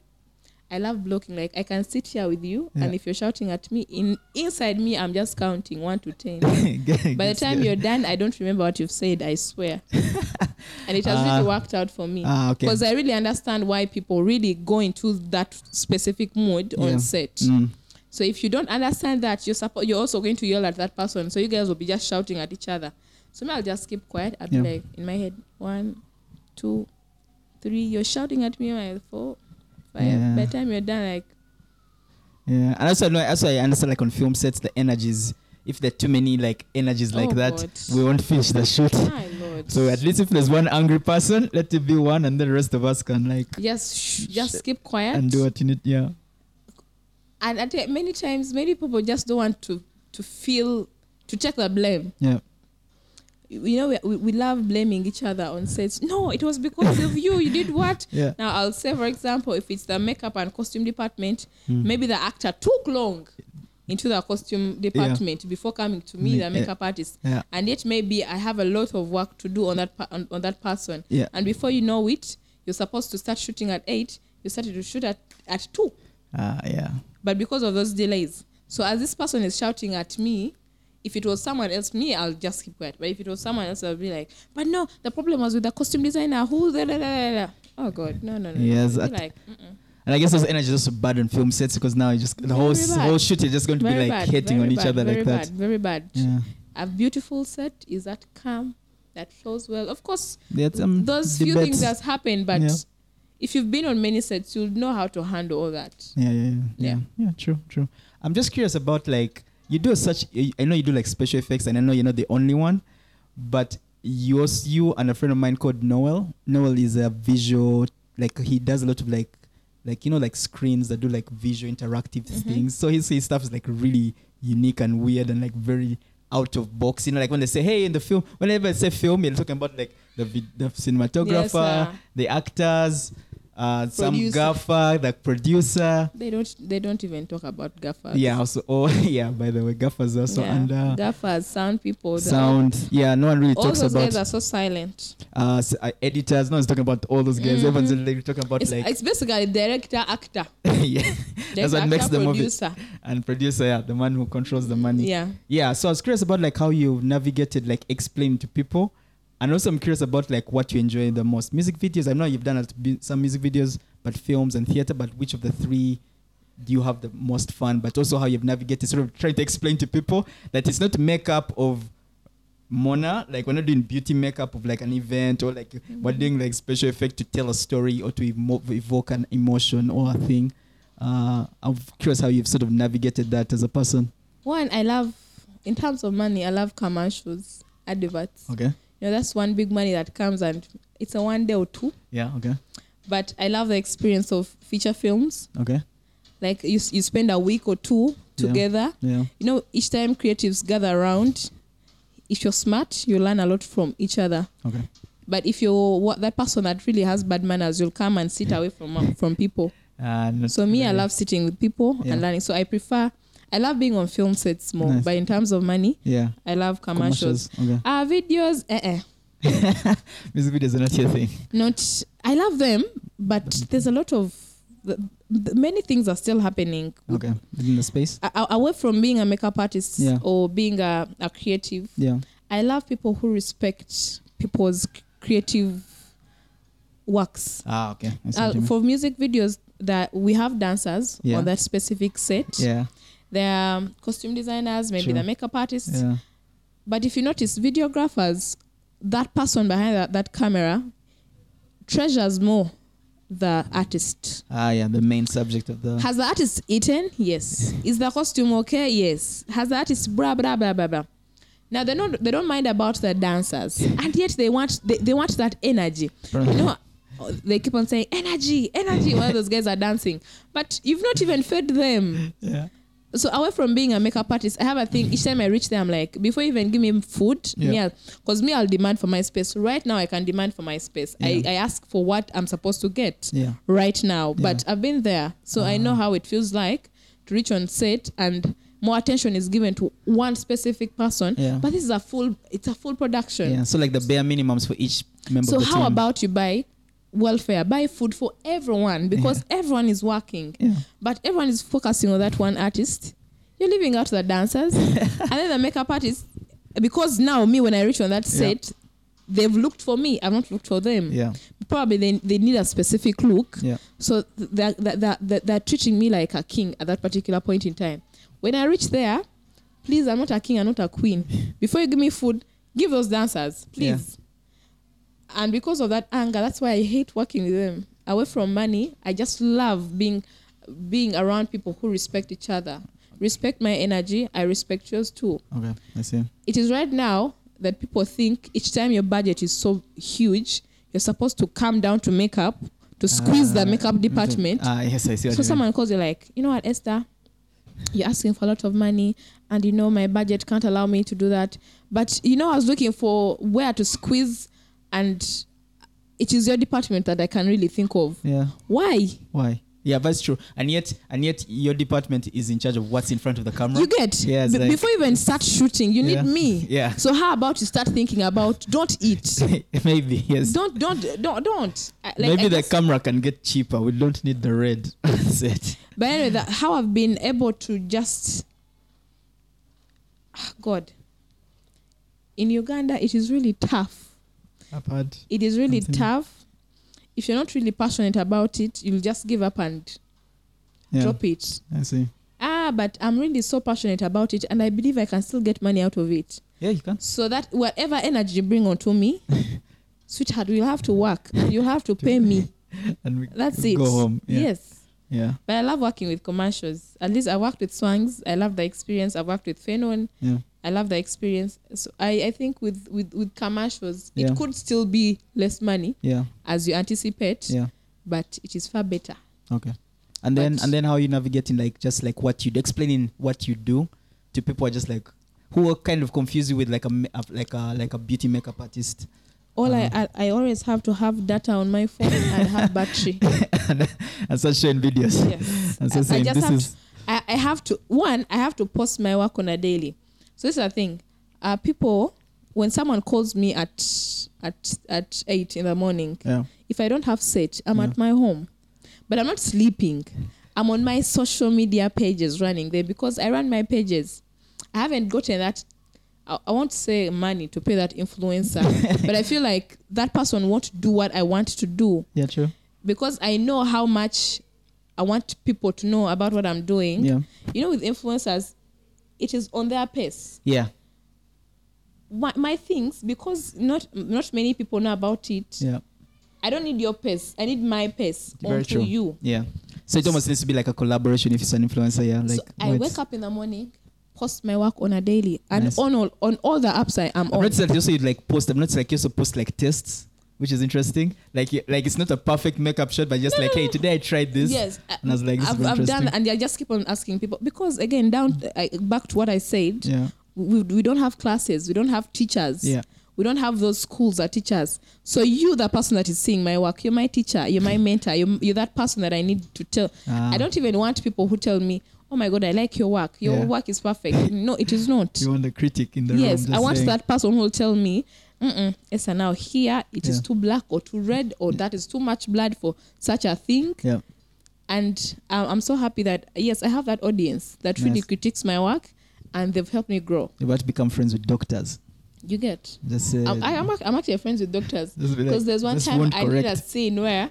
C: I love blocking. Like I can sit here with you,
B: Yeah.
C: and if you're shouting at me, in inside me, I'm just counting one to ten. By the time
B: good.
C: you're done, I don't remember what you've said. I swear. and it has
B: Ah.
C: really worked out for me
B: ah, okay.
C: because I really understand why people really go into that specific mood
B: Yeah.
C: on set.
B: Mm,
C: So if you don't understand that, you're suppo- you're also going to yell at that person. So you guys will be just shouting at each other. So I'll just keep quiet. I'll
B: Yeah.
C: be like in my head, one, two, three. You're shouting at me. I'm four, five.
B: Yeah.
C: By the time you're done, like
B: yeah, and also I also I understand like on film sets the energies. If there are too many like energies oh, like
C: Oh,
B: that,
C: God.
B: we won't finish the shoot.
C: my lord.
B: So at least if there's one angry person, let it be one, and then the rest of us can like
C: just shh, just keep quiet.
B: and do what you need. Yeah.
C: and I think many times, many people just don't want to to feel to take the blame.
B: Yeah.
C: You know, we, we, love blaming each other on sets. No, it was because of you. You did what?
B: Yeah.
C: Now, I'll say, for example, if it's the makeup and costume department,
B: Hmm.
C: maybe the actor took long into the costume department before coming to me,
B: Me-
C: the
B: yeah.
C: makeup artist.
B: Yeah.
C: And yet, maybe I have a lot of work to do on that on, on that person.
B: Yeah.
C: And before you know it, you're supposed to start shooting at eight. You started to shoot at, at two
B: Ah, yeah.
C: but because of those delays. So as this person is shouting at me, if it was someone else, me, I'll just keep quiet. But if it was someone else, I'll be like, but no, the problem was with the costume designer. Who? Da, da, da. Oh God, no, no, no.
B: Yes, at-
C: like, mm-mm.
B: And I guess those energies also bad on film sets because now you just the whole s-
C: bad.
B: whole shoot is just going to
C: very
B: be like
C: bad,
B: hating on each
C: bad,
B: other
C: very
B: like
C: bad,
B: that.
C: Very bad.
B: Yeah.
C: A beautiful set is that calm, that flows well. Of course,
B: That's, um,
C: those few things that's happened, but
B: Yeah.
C: if you've been on many sets, you'll know how to handle all that.
B: Yeah, yeah, yeah, yeah,
C: Yeah.
B: yeah. True, true. I'm just curious about like you do such. I know you do like special effects, and I know you're not the only one, but yours, you and a friend of mine called Noel. Noel is a visual like he does a lot of like like you know like screens that do like visual interactive
C: Mhm.
B: things. So his, his stuff is like really unique and weird and like very out of box. You know, like when they say, "Hey, in the film," whenever I say film, you're talking about like the the cinematographer,
C: sir.
B: the actors, uh, some gaffer, the producer.
C: They don't. They don't even talk about gaffers.
B: Yeah, also oh yeah, by the way, gaffers also
C: Yeah.
B: uh,
C: gaffers, sound people.
B: sound. Yeah, no one really talks about.
C: All those guys are so silent.
B: uh, s- uh, editors. No one's talking about all those guys.
C: Mhm.
B: Everyone's like talking about
C: It's,
B: like
C: it's basically director, actor.
B: yeah,
C: Director,
B: what makes
C: actor,
B: the movie.
C: producer.
B: and producer, yeah, the man who controls the money.
C: Yeah.
B: Yeah, so I was curious about like how you navigated like explain to people, and also I'm curious about like what you enjoy the most. Music videos. I know you've done some music videos, but films and theater. But which of the three do you have the most fun? But also how you've navigated, sort of trying to explain to people that it's not makeup of Mona. Like we're not doing beauty makeup of like an event or like we're doing like special effect to tell a story or to evoke an emotion or a thing. Uh, I'm curious how you've sort of navigated that as a person.
C: One, I love, in terms of money, I love commercials, adverts.
B: Okay.
C: You know, that's one big money that comes and it's a one day or two.
B: Yeah. Okay.
C: But I love the experience of feature films.
B: Okay.
C: Like you, you spend a week or two together.
B: Yeah.
C: You know, each time creatives gather around, if you're smart, you learn a lot from each other.
B: Okay.
C: But if you're what, that person that really has bad manners, you'll come and sit away from from people.
B: And
C: So me, I love sitting with people
B: Yeah.
C: and learning. So I prefer, I love being on film sets more.
B: Nice.
C: But in terms of money,
B: Yeah.
C: I love commercials.
B: Okay.
C: Ah, videos, eh, eh.
B: Music videos are not your thing.
C: Not, I love them, but there's a lot of, the, the, many things are still happening.
B: Okay. Within the space.
C: A- away from being a makeup artist
B: Yeah.
C: or being a, a creative,
B: Yeah.
C: I love people who respect people's creative works.
B: Ah. Okay.
C: Uh,
B: what you mean.
C: for music videos, that we have dancers
B: Yeah.
C: on that specific set.
B: yeah.
C: Um, costume designers, maybe the makeup artists.
B: Yeah.
C: But if you notice, videographers, that person behind that, that camera treasures more the artist.
B: Ah. Yeah. The main subject of the.
C: Has the artist eaten? Yes. Is the costume okay? Yes. Has the artist blah blah blah blah blah. Now they don't they don't mind about the dancers, and yet they want they, they want that energy. You know, they keep on saying energy, energy while those guys are dancing, but you've not even fed them.
B: yeah.
C: So away from being a makeup artist, I have a thing. Each time I reach there, I'm like, before you even give me food,
B: Yeah.
C: because me, I'll demand for my space. Right now, I can demand for my space. I,
B: Yeah.
C: I ask for what I'm supposed to get
B: Yeah.
C: right now. But I've been there, so I know ah. how it feels like to reach on set and more attention is given to one specific person.
B: Yeah.
C: But this is a full. It's a full production.
B: Yeah. So like the bare minimums for each member
C: So how
B: team.
C: about you buy welfare, buy food for everyone because everyone is working,
B: Yeah.
C: but everyone is focusing on that one artist. You're leaving out the dancers and then the makeup artists because now me when I reach on that set, they've looked for me. I've not looked for them.
B: Yeah.
C: Probably they, they need a specific look.
B: Yeah.
C: So they're, they're, they're, they're treating me like a king at that particular point in time. When I reach there, please, I'm not a king, I'm not a queen. Before you give me food, give those dancers, please. And because of that anger, that's why I hate working with them. Away from money, I just love being being around people who respect each other. Respect my energy, I respect yours too.
B: Okay. I see.
C: It is right now that people think each time your budget is so huge, you're supposed to come down to makeup to squeeze the
B: Ah,
C: makeup department.
B: Ah. Yes. I see. What
C: So
B: you mean.
C: someone calls you like, you know what, Esther, you're asking for a lot of money, and you know my budget can't allow me to do that. But you know, I was looking for where to squeeze, and it is your department that I can really think of.
B: Yeah.
C: Why?
B: Why? Yeah, that's true. And yet, and yet, your department is in charge of what's in front of the camera.
C: You get
B: Yeah,
C: B-
B: like-
C: before you even start shooting, you
B: Yeah.
C: need me.
B: Yeah.
C: So how about you start thinking about don't eat,
B: Maybe yes.
C: don't don't don't don't. Like,
B: Maybe the camera can get cheaper. We don't need the red set.
C: But anyway, that, how I've been able to just Ah, God. In Uganda, it is really tough.
B: I've had.
C: It is really
B: Something-
C: tough. If you're not really passionate about it, you'll just give up and
B: Yeah.
C: drop it.
B: I see.
C: Ah, but I'm really so passionate about it, and I believe I can still get money out of it.
B: Yeah, you can.
C: So that whatever energy you bring onto me, sweetheart, you'll have to work. You'll have to pay me.
B: And we
C: That's it.
B: Go home. Yeah.
C: Yes.
B: Yeah.
C: But I love working with commercials. At least I worked with Swangs. I love the experience. I've worked with Fenon.
B: Yeah.
C: I love the experience. So I, I think with, with, with commercials,
B: Yeah.
C: it could still be less money
B: Yeah.
C: as you anticipate,
B: Yeah.
C: but it is far better.
B: Okay. And then and then how you navigating like just like what you explaining what you do to people are just like who are kind of confuse you with like a like a like a beauty makeup artist
C: All
B: Uh-huh.
C: I, I I always have to have data on my phone and have battery.
B: and, and start showing videos.
C: Yes.
B: And so
C: I- I
B: saying
C: just
B: this
C: have
B: is
C: I, I have to one i have to post my work on a daily so this is the thing uh, people when someone calls me at at at 8 in the morning
B: yeah.
C: if i don't have set i'm
B: Yeah.
C: at my home but i'm not sleeping i'm on my social media pages running there because i run my pages i haven't gotten that I, I won't say money to pay that influencer but i feel like that person won't do what i want to do
B: Yeah, true.
C: because I know how much I want people to know about what I'm doing.
B: Yeah.
C: You know, with influencers, it is on their pace.
B: Yeah.
C: My, my things, because not not many people know about it.
B: Yeah.
C: I don't need your pace. I need my pace
B: Very
C: onto
B: true.
C: you.
B: Yeah. So it almost needs to be like a collaboration if it's an influencer, yeah. Like
C: so I wake up in the morning, post my work on a daily, and
B: Nice.
C: on all on all the apps I am
B: I've
C: on.
B: noticed that you also like post I'm not like you also post like tests, which is interesting. Like like it's not a perfect makeup shot, but just like, hey, today I tried this.
C: Yes,
B: And I was like, this is
C: I've, I've done, and I just keep on asking people because again, down I, back to what I said.
B: Yeah.
C: we, we don't have classes we don't have teachers
B: Yeah.
C: we don't have those schools that teach us so you the person that is seeing my work you're my teacher you're my mentor you're, you're that person that i need to tell
B: Ah.
C: i don't even want people who tell me oh my god i like your work your
B: Yeah.
C: work is perfect no it is not
B: You want the critic in the room.
C: yes i want
B: saying,
C: that person who will tell me Mm-mm, Esther, now here it is
B: Yeah.
C: too black or too red or that is too much blood for such a thing
B: Yeah.
C: and um, i'm so happy that yes i have that audience that really
B: Nice.
C: critiques my work and they've helped me grow
B: You're about to become friends with doctors.
C: you get
B: Just uh,
C: I'm, I, ac- I'm actually friends with doctors
B: Just be like,
C: because there's one time
B: won't
C: I did a
B: correct.
C: scene where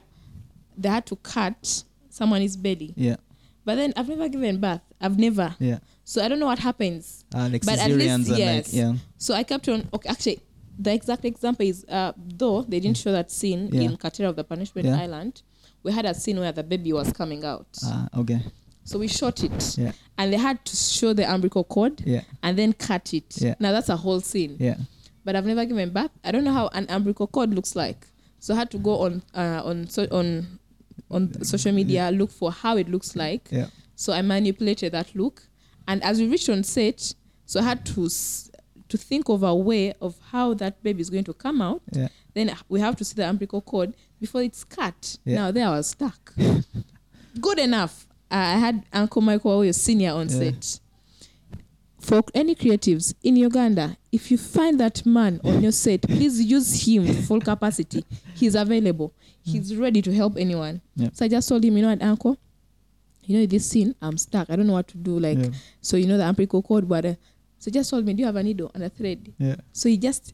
C: they had to cut someone's belly,
B: yeah,
C: but then I've never given birth. I've never,
B: yeah.
C: so I don't know what happens.
B: Uh, like
C: But at
B: cesareans
C: least,
B: and
C: yes.
B: like yeah.
C: So I kept on. Okay, actually, the exact example is uh, though they didn't show that scene
B: Yeah.
C: in Katera of the Punishment
B: Yeah.
C: Island. We had a scene where the baby was coming out,
B: Ah, okay.
C: so we shot it,
B: Yeah,
C: and they had to show the umbilical cord
B: yeah,
C: and then cut it.
B: Yeah.
C: Now that's a whole scene.
B: yeah.
C: but I've never given birth. I don't know how an umbilical cord looks like, so I had to go on uh, on so, on on social media look for how it looks like.
B: Yeah.
C: So I manipulated that look, and as we reached on set, so I had to s- to think of a way of how that baby is going to come out.
B: Yeah.
C: Then we have to see the umbilical cord before it's cut.
B: Yeah.
C: Now there I was stuck. Good enough. I had Uncle Michael, is senior on
B: Yeah.
C: set. For any creatives in Uganda, if you find that man on your set, please use him full capacity. He's available. He's ready to help anyone. So I just told him, you know what, Uncle, you know this scene, I'm stuck. I don't know what to do. Like, so you know the umbilical cord, but uh, so just told me, do you have a needle and a thread?
B: Yeah.
C: So he just,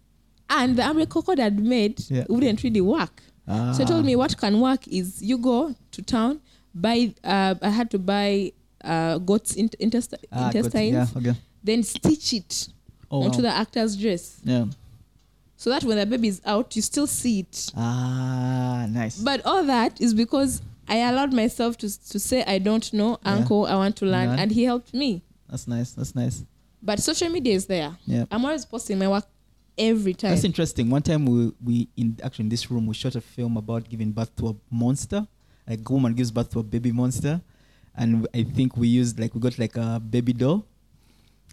C: and the umbilical cord I'd made
B: Yeah.
C: wouldn't really work.
B: Ah.
C: So he told me what can work is you go to town, buy. Uh, I had to buy uh, goat's in-
B: Ah,
C: intestines,
B: Yeah. Okay.
C: then stitch it
B: Oh,
C: onto
B: wow.
C: the actor's dress,
B: Yeah.
C: so that when the baby is out, you still see it.
B: Ah, nice.
C: But all that is because I allowed myself to to say I don't know,
B: Yeah.
C: uncle, I want to learn,
B: Learn.
C: and he helped me.
B: That's nice. That's nice.
C: But social media is there.
B: Yeah.
C: I'm always posting my work every time.
B: That's interesting. One time we we in actually in this room we shot a film about giving birth to a monster. Like a woman gives birth to a baby monster, and I think we used like we got like a baby doll,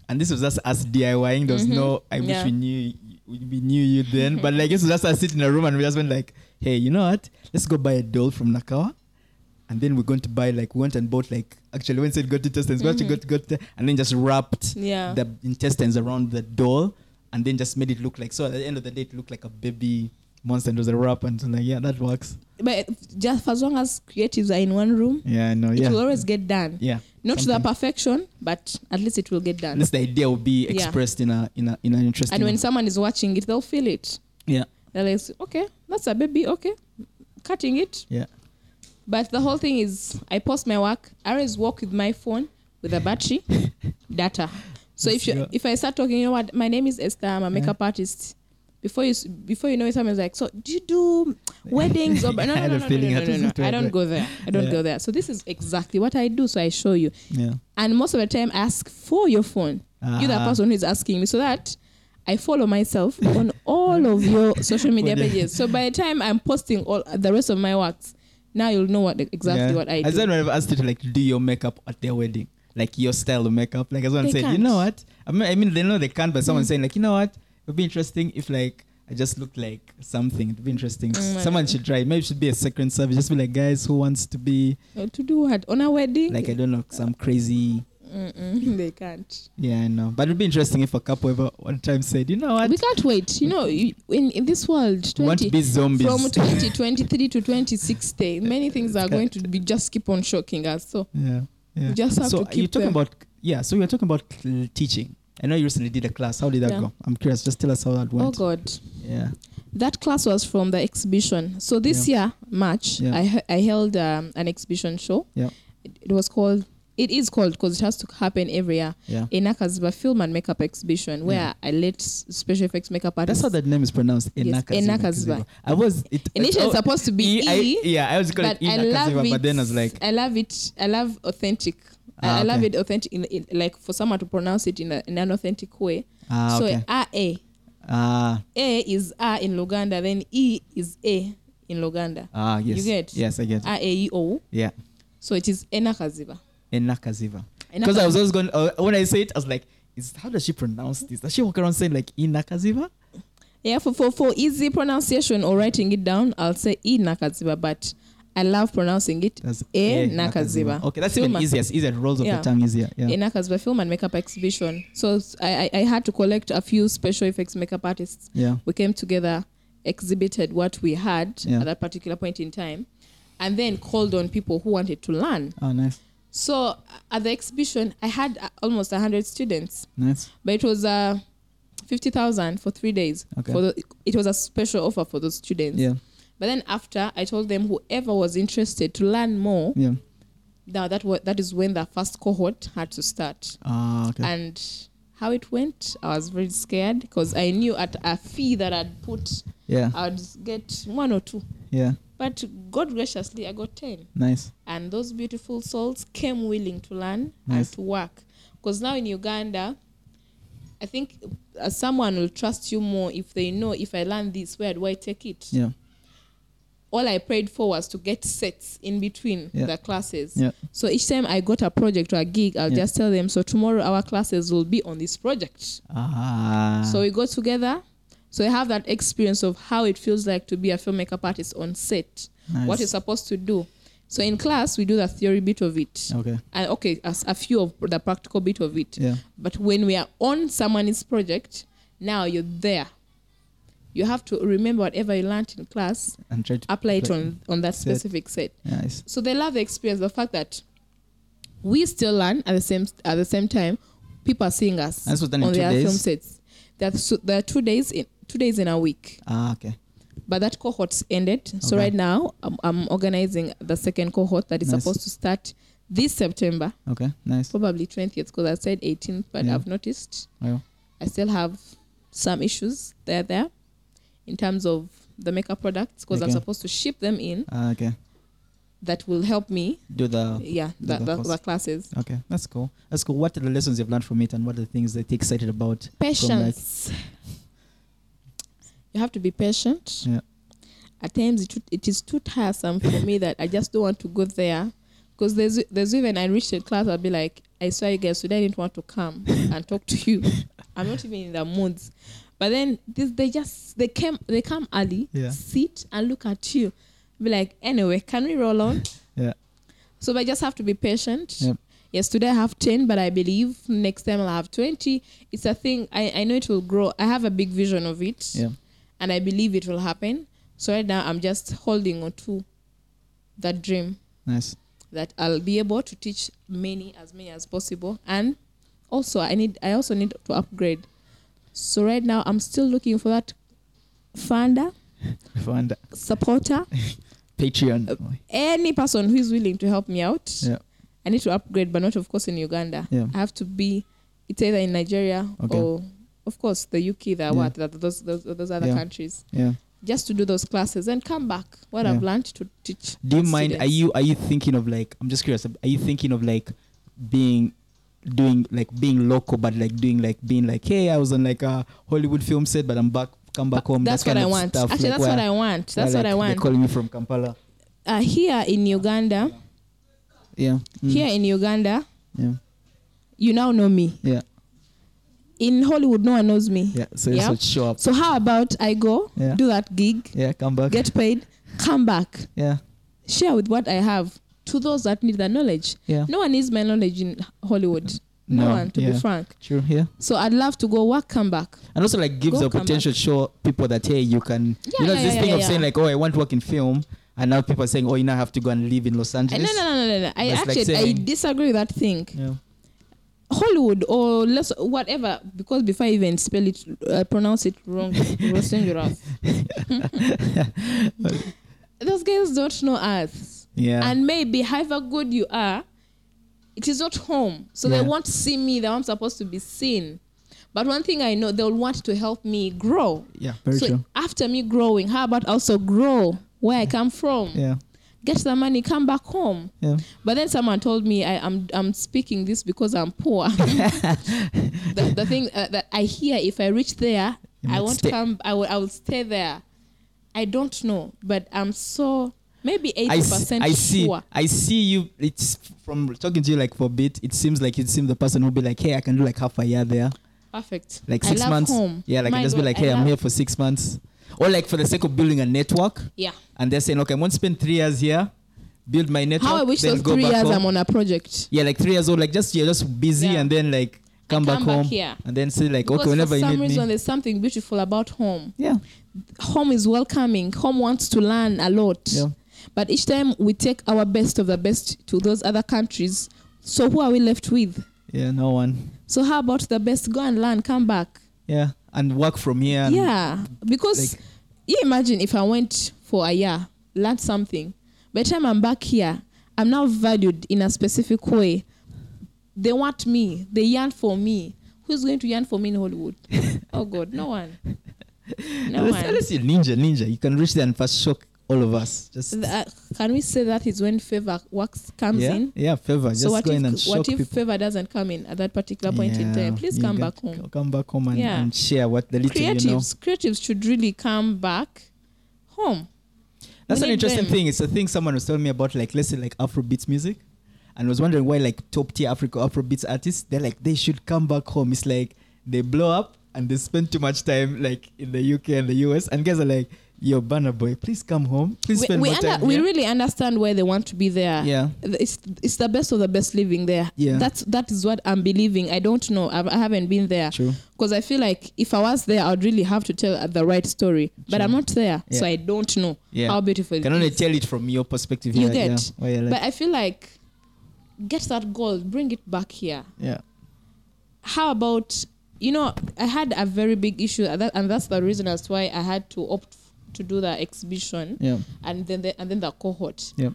B: and this was just us DIYing. There was
C: Mhm.
B: no. I wish we knew we knew you then, but like this was just us sitting in a room and we just went like, hey, you know what? Let's go buy a doll from Nakawa. And then we're going to buy like we went and bought like actually when said got intestines, we actually mm-hmm. got got and then just wrapped
C: Yeah.
B: the intestines around the doll and then just made it look like so at the end of the day it looked like a baby monster and was a wrap and so like yeah that works
C: but just for as long as creatives are in one room,
B: yeah I know
C: it
B: yeah
C: will always get done.
B: yeah
C: Not to the perfection, but at least it will get done.
B: at least the idea will be
C: Yeah.
B: expressed in a in a in an interesting
C: And when
B: way.
C: someone is watching it, they'll feel it.
B: yeah
C: They're like, okay, that's a baby. Okay, cutting it.
B: yeah
C: But the whole thing is, I post my work. I always work with my phone with a battery, data. So if you if I start talking, you know what? My name is Esther. I'm a makeup artist. Before you before you know it, someone's like, so do you do weddings or no no
B: I
C: no no no, no, no, no, I don't go there. I don't
B: Yeah.
C: go there. So this is exactly what I do. So I show you.
B: yeah
C: And most of the time, I ask for your phone. You're the
B: Ah.
C: person who is asking me, so that I follow myself on all of your social media pages. So by the time I'm posting all the rest of my works, now you'll know what exactly
B: Yeah.
C: what I
B: Has
C: do.
B: anyone ever asked you to like do your makeup at their wedding? Like your style of makeup? Like as someone said, you know what? I mean, I mean, they know they can't, but someone
C: Mm.
B: saying like, you know what? It would be interesting if like I just looked like something. It'd be interesting.
C: Mm,
B: someone
C: I-
B: should try. Maybe it should be a second service. Just be like, guys, who wants to be
C: to do what on a wedding?
B: like I don't know some crazy.
C: Mm-mm, they can't.
B: Yeah, I know. But it'd be interesting if a couple ever one time said, you know what?
C: We can't wait. You know, in in this world,
B: We want to
C: 20,
B: be zombies.
C: from 2023 to 2060, many things are going to be just keep on shocking us. So
B: yeah, yeah.
C: we just have
B: so
C: to
B: you're
C: keep
B: talking
C: them.
B: about yeah. So you're talking about teaching. I know you recently did a class. How did that
C: Yeah.
B: go? I'm curious. Just tell us how that went. Oh.
C: God,
B: Yeah.
C: that class was from the exhibition. So this year, March,
B: Yeah.
C: I I held um, an exhibition show.
B: Yeah.
C: It, it was called. It is called because it has to happen every year.
B: Yeah.
C: A Nakaziba film and makeup exhibition where
B: Yeah.
C: I let special effects makeup
B: That's how that name is pronounced.
C: Yes,
B: Enakaziba.
C: Enakaziba.
B: I was it,
C: Initially,
B: oh,
C: it's supposed to be
B: E- I-
C: E,
B: yeah, I was calling
C: but
B: it
C: I love
B: Enakaziba,
C: it.
B: but then I was like,
C: I love it. I love authentic. I-
B: Ah,
C: I love
B: okay.
C: it authentic, in, in, like for someone to pronounce it in, a, in an authentic way.
B: ah,
C: so
B: okay.
C: A A
B: ah,
C: A is A in Luganda, then E is A in Luganda.
B: ah, yes.
C: You get?
B: Yes, I get.
C: A A E O.
B: yeah,
C: So it is Enakaziba.
B: Enakaziba. Because I was always going uh, when I say it, I was like, is how does she pronounce this? Does she walk around saying like Enakaziba?
C: Yeah, for, for, for easy pronunciation or writing it down, I'll say E Nakaziba, but I love pronouncing it
B: That's
C: E Nakaziba.
B: Okay, that's
C: Film
B: even easier. It's easier. It rolls
C: Yeah.
B: the tongue easier. Yeah.
C: in Nakaziba Film and Makeup Exhibition. So I I had to collect a few special effects makeup artists
B: yeah.
C: we came together, exhibited what we had
B: Yeah.
C: at that particular point in time, and then called on people who wanted to learn.
B: Oh, nice.
C: So at the exhibition, I had uh, almost 100 students,
B: Nice.
C: but it was uh, 50,000 for three days.
B: Okay.
C: For the, it was a special offer for those students.
B: Yeah.
C: But then after, I told them whoever was interested to learn more,
B: Yeah.
C: now that wa- that is when the first cohort had to start.
B: Ah, okay.
C: And how it went, I was very scared because I knew at a fee that I'd put
B: yeah.
C: I'd get one or two.
B: Yeah.
C: But God graciously, I got 10.
B: Nice.
C: And those beautiful souls came willing to learn
B: Nice.
C: and to work. Because now in Uganda, I think uh, someone will trust you more if they know if I learn this, where do I take it?
B: Yeah.
C: All I prayed for was to get sets in between
B: Yeah.
C: the classes.
B: Yeah.
C: So each time I got a project or a gig, I'll
B: Yeah.
C: just tell them, so tomorrow our classes will be on this project.
B: Ah.
C: So we go together. So I have that experience of how it feels like to be a film makeup artist on set,
B: Nice.
C: what you're supposed to do. So in class, we do the theory bit of it.
B: Okay.
C: And okay, as a few of the practical bit of it.
B: Yeah.
C: But when we are on someone's project, now you're there. You have to remember whatever you learned in class,
B: And try to
C: apply it on, on that
B: Set.
C: specific set.
B: Nice.
C: So they love the experience, the fact that we still learn at the same at the same time. People are seeing us
B: And this was done in
C: on their
B: days?
C: film sets. There are, so, there are two days in two days in a week,
B: Ah, okay.
C: but that cohort's ended. So
B: Okay.
C: right now, I'm, I'm organizing the second cohort that is
B: Nice.
C: supposed to start this September,
B: Okay. Nice.
C: probably 20th, because I said 18th, but
B: Yeah.
C: I've noticed
B: Well,
C: I still have some issues there there in terms of the makeup products because I'm supposed to ship them in.
B: ah, okay.
C: That will help me,
B: Do the.
C: yeah, the,
B: the
C: the, the classes.
B: Okay, that's cool. That's cool. What are the lessons you've learned from it, and what are the things that you're excited about?
C: Patience. You have to be patient.
B: Yeah.
C: At times, it, it is too tiresome for me that I just don't want to go there. Because there's there's even I reached a class, I'll be like, I saw you guys today, I didn't want to come and talk to you. I'm not even in the moods. But then this, they just they came they come early,
B: Yeah.
C: sit and look at you, be like, anyway, can we roll on?
B: Yeah.
C: So I just have to be patient.
B: Yep.
C: Yes, today I have 10, but I believe next time I'll have 20. It's a thing, I, I know it will grow. I have a big vision of it,
B: Yeah.
C: And I believe it will happen. So right now, I'm just holding on to that dream
B: Nice.
C: that I'll be able to teach many, as many as possible. And also, I need, I also need to upgrade. So right now, I'm still looking for that funder,
B: Fund
C: supporter,
B: Patreon.
C: Uh, any person who is willing to help me out.
B: yeah.
C: I need to upgrade, but not of course in Uganda.
B: Yeah.
C: I have to be. It's either in Nigeria
B: Okay.
C: or, of course, the UK. there
B: Yeah.
C: what? Those, those those other
B: Yeah.
C: countries.
B: Yeah.
C: Just to do those classes and come back. What I've
B: Yeah.
C: learned to teach.
B: Do you mind? Are you are you thinking of like? I'm just curious. Are you thinking of like being doing like being local, but like doing like being like, hey, I was on like a Hollywood film set, but I'm back, come back home.
C: That's
B: that
C: what I want.
B: Stuff,
C: Actually,
B: like
C: that's what I want.
B: where,
C: That's what
B: like,
C: I
B: They're
C: want.
B: calling me from Kampala.
C: uh, here in Uganda,
B: Yeah. Mm.
C: here in Uganda,
B: Yeah.
C: you now know me.
B: Yeah.
C: In Hollywood, no one knows me.
B: Yeah. So you
C: Yeah.
B: should show up.
C: So how about I go
B: Yeah.
C: do that gig,
B: Yeah. Come back.
C: get paid, come back,
B: yeah.
C: share with what I have to those that need that knowledge.
B: Yeah.
C: No one needs my knowledge in Hollywood. No,
B: No,
C: one, to
B: yeah.
C: be frank.
B: True. Yeah.
C: So I'd love to go work, come back.
B: And also like gives
C: Go
B: the potential to show people that hey you can
C: Yeah,
B: you know
C: yeah,
B: this
C: yeah,
B: thing of saying like oh I want to work in film and now people are saying oh you now have to go and live in Los
C: Uh,
B: Angeles.
C: No, no, no, no, no, no. I
B: That's like
C: actually I disagree with that thing.
B: Yeah.
C: Hollywood or less whatever because before I even spell it, I pronounce it wrong. Those guys don't know us,
B: Yeah.
C: and maybe however good you are, it is not home. So
B: Yeah.
C: they won't see me the way I'm supposed to be seen. But one thing I know, they'll want to help me grow.
B: yeah. Very
C: so
B: true.
C: after me growing, how about also grow where I come from?
B: Yeah.
C: Get the money, come back home.
B: Yeah.
C: But then someone told me I, am I'm speaking this because I'm poor. the, the thing uh, that I hear, if I reach there,
B: You
C: I won't
B: stay.
C: come. I will I will stay there. I don't know, but I'm so maybe eighty percent
B: I see
C: sure.
B: I see you it's from talking to you like for a bit it seems like you seem the person who'll be like hey I can do like half a year there
C: Perfect.
B: like six months
C: Home.
B: yeah like I just be like hey I'm here for six months or like for the sake of building a network
C: Yeah.
B: and they're saying okay I'm going to spend three years here build my network
C: How I wish those three years
B: home.
C: I'm on a project.
B: yeah like three years old like just you're just busy
C: Yeah.
B: and then like come,
C: come
B: back
C: back
B: home
C: here.
B: and then say like
C: Because
B: okay whenever you need for some
C: reason
B: me
C: there's something beautiful about home.
B: yeah
C: Home is welcoming. Home wants to learn a lot.
B: Yeah.
C: But each time we take our best of the best to those other countries, so who are we left with?
B: yeah no one
C: So how about the best? Go and learn, come back.
B: yeah and work from here
C: yeah, because
B: like-
C: you imagine if I went for a year, learned something. By the time I'm back here, I'm now valued in a specific way. They want me. They yearn for me. Who's going to yearn for me in Hollywood? oh God, no one. No
B: unless,
C: one.
B: unless you're ninja ninja you can reach there and first shock all of us just
C: Th- uh, can we say that is when favor works comes
B: yeah
C: in?
B: yeah favor just
C: so what
B: go in and
C: if what if
B: people
C: favor doesn't come in at that particular point in time? Please come back home.
B: Come back home and,
C: Yeah.
B: and share what the little
C: Creatives,
B: you know.
C: creatives should really come back home.
B: That's
C: We
B: an interesting
C: them.
B: thing. It's a thing someone was telling me about, like let's say like Afrobeats music, and was wondering why like top tier Africa Afrobeats artists they're like they should come back home. It's like they blow up and they spend too much time like in the UK and the US, and guys are like, "Yo, Burna Boy, please come home. Please
C: We,
B: spend
C: we,
B: more
C: under,
B: time
C: we
B: here."
C: really understand why they want to be there.
B: Yeah.
C: It's, it's the best of the best living there.
B: Yeah.
C: That's that is what I'm believing. I don't know. I've, I haven't been there.
B: True.
C: Because I feel like if I was there, I'd really have to tell the right story. But I'm not there, so I don't know
B: Yeah.
C: how beautiful.
B: Can
C: it
B: only
C: is.
B: tell it from your perspective.
C: You
B: here,
C: get.
B: Yeah. Like,
C: But I feel like get that gold, bring it back here.
B: yeah.
C: How about you know? I had a very big issue, and that- and that's the reason as to why I had to opt to do the exhibition
B: Yeah.
C: and then the, and then the cohort.
B: Yeah.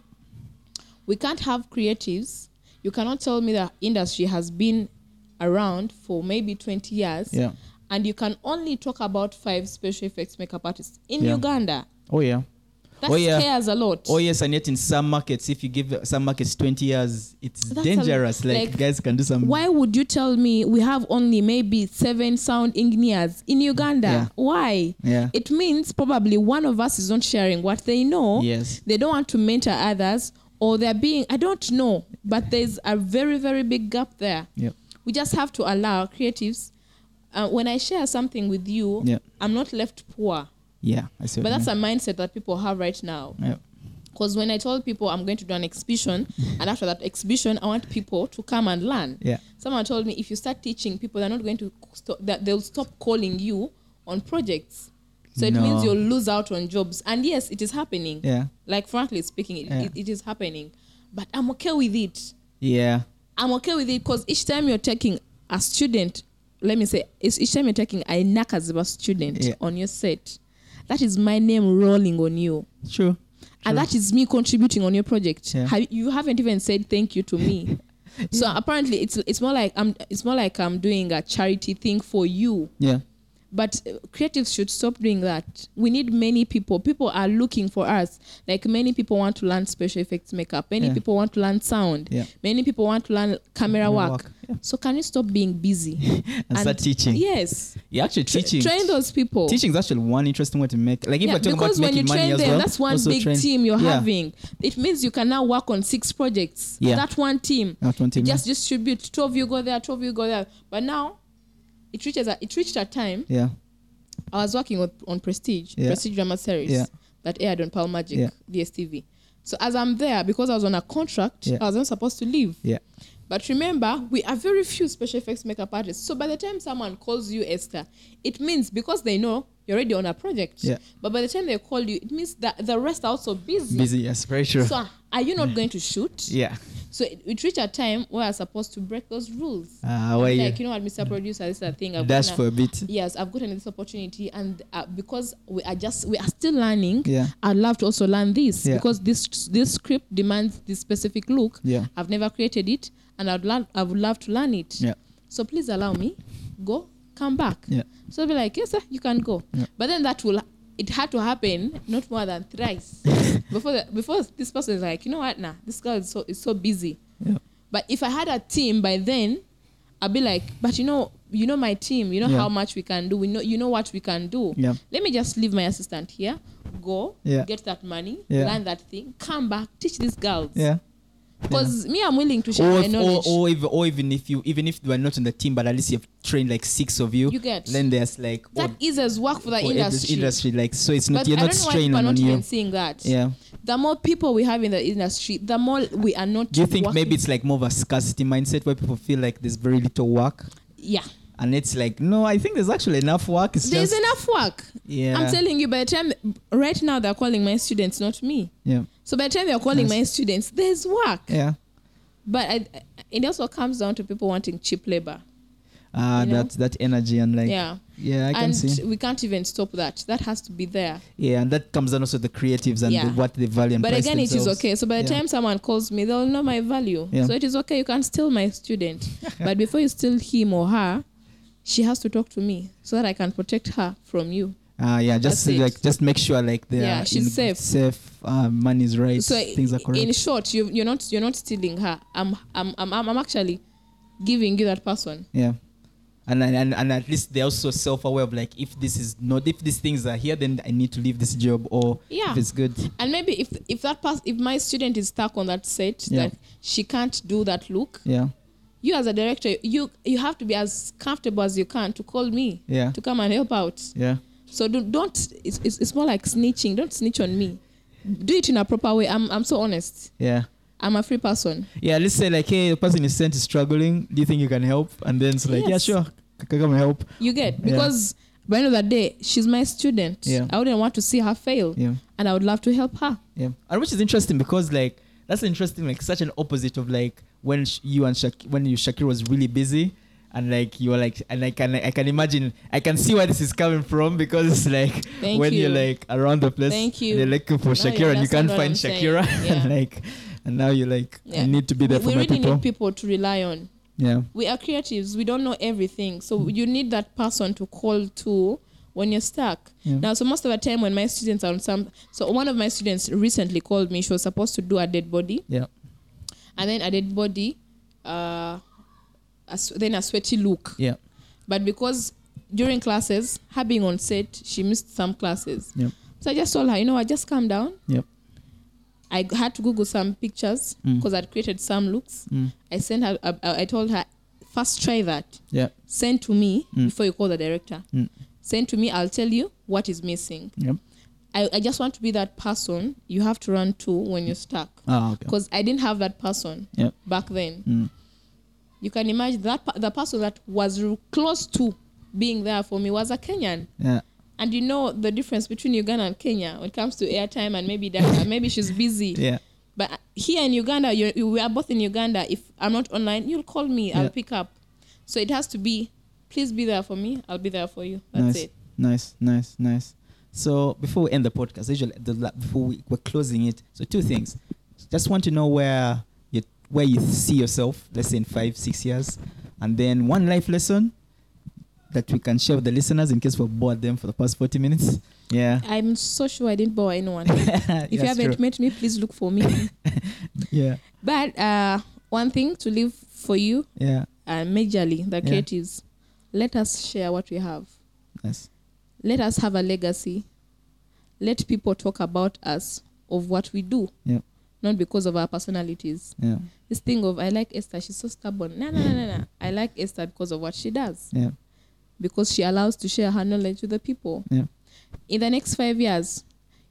C: We can't have creatives. You cannot tell me the industry has been around for maybe 20 years.
B: Yeah.
C: And you can only talk about five special effects makeup artists in
B: Yeah.
C: Uganda.
B: Oh yeah.
C: That
B: Oh, yeah.
C: scares a lot.
B: Oh yes, and yet in some markets, if you give some markets twenty years, it's
C: That's a-
B: dangerous. like,
C: like,
B: guys can do some.
C: Why would you tell me we have only maybe seven sound engineers in Uganda?
B: Yeah.
C: Why?
B: Yeah.
C: It means probably one of us is not sharing what they know.
B: Yes.
C: They don't want to mentor others, or they're being, I don't know, but there's a very, very big gap there.
B: Yep.
C: We just have to allow creatives. Uh, when I share something with you,
B: Yeah.
C: I'm not left poor.
B: Yeah. I see.
C: But that's
B: you
C: a mindset that people have right now.
B: mean. yeah.
C: Because when I told people I'm going to do an exhibition, and after that exhibition, I want people to come and learn.
B: Yeah.
C: Someone told me if you start teaching people, they're not going to stop. That they'll stop calling you on projects. So it
B: No.
C: means you'll lose out on jobs. And yes, it is happening.
B: Yeah.
C: Like frankly speaking, it,
B: Yeah.
C: it, it is happening. But I'm okay with it.
B: Yeah.
C: I'm okay with it because each time you're taking a student, let me say, it's each time you're taking a Nakaziba student
B: Yeah.
C: on your set, that is my name rolling on you.
B: True.
C: And that is me contributing on your project.
B: Yeah.
C: Have, you haven't even said thank you to me. So apparently, it's it's more like I'm it's more like I'm doing a charity thing for you.
B: Yeah.
C: But uh, creatives should stop doing that. We need many people. People are looking for us. Like many people want to learn special effects makeup. Many
B: Yeah.
C: people want to learn sound.
B: Yeah.
C: Many people want to learn camera
B: Camera
C: work.
B: work, yeah.
C: So can you stop being busy
B: and, start teaching.
C: Yes.
B: You're actually teaching.
C: Train those people.
B: Teaching is actually one interesting way to make. Like if
C: yeah,
B: we're talking
C: because
B: about
C: when you
B: making money
C: train
B: as
C: them,
B: well,
C: that's one
B: also
C: big
B: train-
C: team you're
B: yeah.
C: having. It means you can now work on six projects.
B: Yeah.
C: That one team.
B: That one team,
C: You just distribute. Two of you go there, two of you go there. But now, it reaches a, it reached a time.
B: Yeah,
C: I was working on, on Prestige,
B: Yeah.
C: Prestige drama series
B: Yeah.
C: that aired on Pearl Magic,
B: Yeah.
C: DSTV. So as I'm there, because I was on a contract,
B: Yeah.
C: I wasn't supposed to leave.
B: yeah,
C: But remember, we are very few special effects makeup artists. So by the time someone calls you Esther, it means because they know you're already on a project.
B: Yeah.
C: But by the time they call you, it means that the rest are also busy.
B: busy. Yes, very true.
C: So are you not going to shoot?
B: yeah.
C: So it, it reached a time where I'm supposed to break those rules.
B: Ah, why
C: like,
B: you
C: know what, Mr. Producer, this is a thing. I've
B: dash
C: gotten
B: for a bit?
C: yes i've gotten this opportunity and uh, because we are just we are still learning
B: Yeah.
C: i'd love to also learn this
B: Yeah.
C: because this this script demands this specific look
B: Yeah.
C: i've never created it and i'd love i would love to learn it
B: Yeah.
C: so please allow me go come back
B: Yeah.
C: so I'll be like yes sir you can go
B: Yeah.
C: but then that will it had to happen not more than thrice before the, before this person is like you know what nah this girl is so is so busy
B: Yeah.
C: but if I had a team by then, I'd be like, but you know, you know my team, you know
B: Yeah.
C: how much we can do. We know you know what we can do.
B: Yeah.
C: Let me just leave my assistant here, go,
B: Yeah.
C: get that money,
B: Yeah.
C: learn that thing, come back, teach these girls.
B: Yeah.
C: Because me, I'm willing to share
B: Or,
C: my
B: if, or,
C: knowledge.
B: or, even, or even if you even if you are not on the team, but at least you've trained like six of you.
C: You get.
B: Then there's like
C: that
B: oh,
C: eases work for the industry.
B: industry. Like so, it's not
C: But
B: you're not
C: don't know why
B: straining on
C: not
B: you.
C: even seeing that.
B: Yeah.
C: The more people we have in the industry, the more we are not.
B: Do you think
C: working-
B: maybe it's like more of a scarcity mindset where people feel like there's very little work,
C: yeah?
B: and it's like no, I think there's actually enough work. It's
C: There's
B: just
C: enough work.
B: yeah,
C: I'm telling you, by the time right now they're calling my students, not me.
B: yeah,
C: So by the time they're calling
B: Yes.
C: my students, there's work.
B: yeah.
C: But I, it also comes down to people wanting cheap labor.
B: Ah,
C: You know?
B: that that energy and like
C: yeah.
B: yeah, I can
C: and
B: see.
C: we can't even stop that. That has to be there.
B: Yeah, and that comes down also the creatives and
C: Yeah.
B: the, what they value and
C: but again, it is okay. So by the
B: Yeah.
C: time someone calls me, they'll know my value.
B: Yeah.
C: So it is okay. You can steal my student. but before you steal him or her, she has to talk to me so that I can protect her from you.
B: Ah, yeah, just
C: That's it.
B: like just make sure like they
C: Yeah,
B: are
C: she's
B: in
C: safe.
B: safe, uh, money is right,
C: So
B: things are correct.
C: in short, you, you're not you're not stealing her. I'm I'm I'm, I'm actually giving you that person.
B: yeah. And, and and at least they're also self-aware of like if this is not if these things are here then I need to leave this job or
C: Yeah.
B: if it's good
C: And maybe if if that pers- if my student is stuck on that set
B: Yeah.
C: that she can't do that look,
B: yeah
C: you as a director, you you have to be as comfortable as you can to call me
B: yeah
C: to come and help out.
B: yeah
C: So do, don't. It's, it's it's more like snitching. Don't snitch on me. Do it in a proper way. I'm I'm so honest.
B: yeah
C: I'm a free person.
B: yeah let's say like hey the person is sent is struggling do you think you can help and then it's like yeah sure c- c- come help
C: You get
B: Yeah.
C: because by the end of the day, she's my student.
B: Yeah.
C: I wouldn't want to see her fail,
B: yeah
C: and I would love to help her.
B: Yeah, and which is interesting because like that's interesting, like such an opposite of like when sh- you and Shak- when you Shakira was really busy, and like you're like, and I can I can imagine I can see where this is coming from because it's like
C: Thank
B: when
C: you.
B: are like around the place,
C: Thank you.
B: you're looking for Shakira and you can't find
C: I'm.
B: Shakira,
C: Yeah.
B: and like, and now you're like,
C: Yeah.
B: Need to be there
C: we
B: for
C: we
B: my
C: really
B: people.
C: need people to rely on.
B: yeah,
C: We are creatives. We don't know everything, so
B: Mm.
C: you need that person to call to when you're stuck.
B: Yeah.
C: Now, so most of the time when my students are on some, so one of my students recently called me. She was supposed to do a dead body.
B: yeah,
C: and then a dead body, uh, a then a sweaty look.
B: yeah,
C: But because during classes, her being on set, she missed some classes.
B: yeah,
C: So I just told her, you know I just calm down.
B: Yep.
C: I had to Google some pictures
B: Mm.
C: because I'd created some looks.
B: mm,
C: I sent her, uh, I told her, first try that.
B: yeah,
C: Send to me
B: Mm.
C: before you call the director.
B: Mm.
C: Send to me, I'll tell you what is missing.
B: yeah.
C: I, I just want to be that person you have to run to when you're stuck.
B: Ah, okay.
C: Because I didn't have that person
B: Yep.
C: back then. You can imagine that the person that was close to being there for me was a Kenyan.
B: yeah,
C: And you know the difference between Uganda and Kenya when it comes to airtime and maybe data. maybe she's busy.
B: yeah,
C: But here in Uganda, you're, we are both in Uganda. If I'm not online, you'll call me. I'll
B: Yeah.
C: pick up. So it has to be, please be there for me. I'll be there for you. That's
B: nice,
C: it.
B: nice, nice, nice. So before we end the podcast, usually the, before we, we're closing it, so two things. Just want to know where you where you see yourself, let's say in five, six years, and then one life lesson that we can share with the listeners in case we've bored them for the past 40 minutes? Yeah.
C: I'm so sure I didn't bore anyone. if you haven't met me, please look for me.
B: Yeah.
C: but uh, one thing to leave for you,
B: Yeah.
C: uh, majorly, the
B: Yeah.
C: creatives, let us share what we have.
B: Yes.
C: Let us have a legacy. Let people talk about us of what we do,
B: Yeah.
C: Not because of our personalities.
B: Yeah.
C: This thing of I like Esther, she's so stubborn. No, no, no, no, no. I like Esther because of what she does.
B: Yeah.
C: because she allows to share her knowledge with the people.
B: Yeah.
C: In the next five years,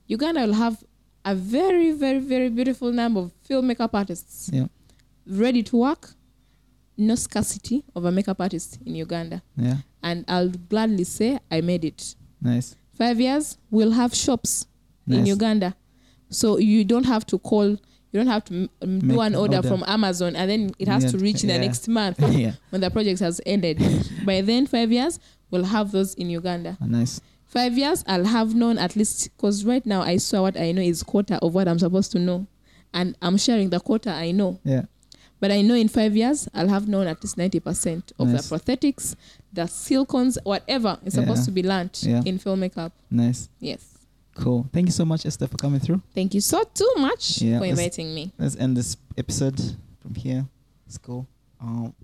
C: Uganda will have a very, very, very beautiful number of film makeup artists
B: Yeah.
C: ready to work. No scarcity of a makeup artist in Uganda.
B: Yeah.
C: And I'll gladly say I made it.
B: Nice.
C: Five years, we'll have shops in Uganda. So you don't have to call, you don't have to um, do an order,
B: order.
C: from Amazon and then it has
B: Yeah,
C: to reach
B: yeah.
C: the next month
B: yeah.
C: when the project has ended. By then, five years, we'll have those in Uganda.
B: Ah, nice.
C: Five years, I'll have known at least, because right now I saw what I know is quarter of what I'm supposed to know. And I'm sharing the quarter I know.
B: Yeah.
C: But I know in five years, I'll have known at least 90% of
B: Nice.
C: the prosthetics, the silicons, whatever is supposed to be learnt
B: Yeah.
C: in film makeup.
B: Nice.
C: Yes.
B: Cool. Thank you so much, Esther, for coming through.
C: Thank you so too much
B: Yeah,
C: for inviting me.
B: Let's end this episode from here. Let's go. Um,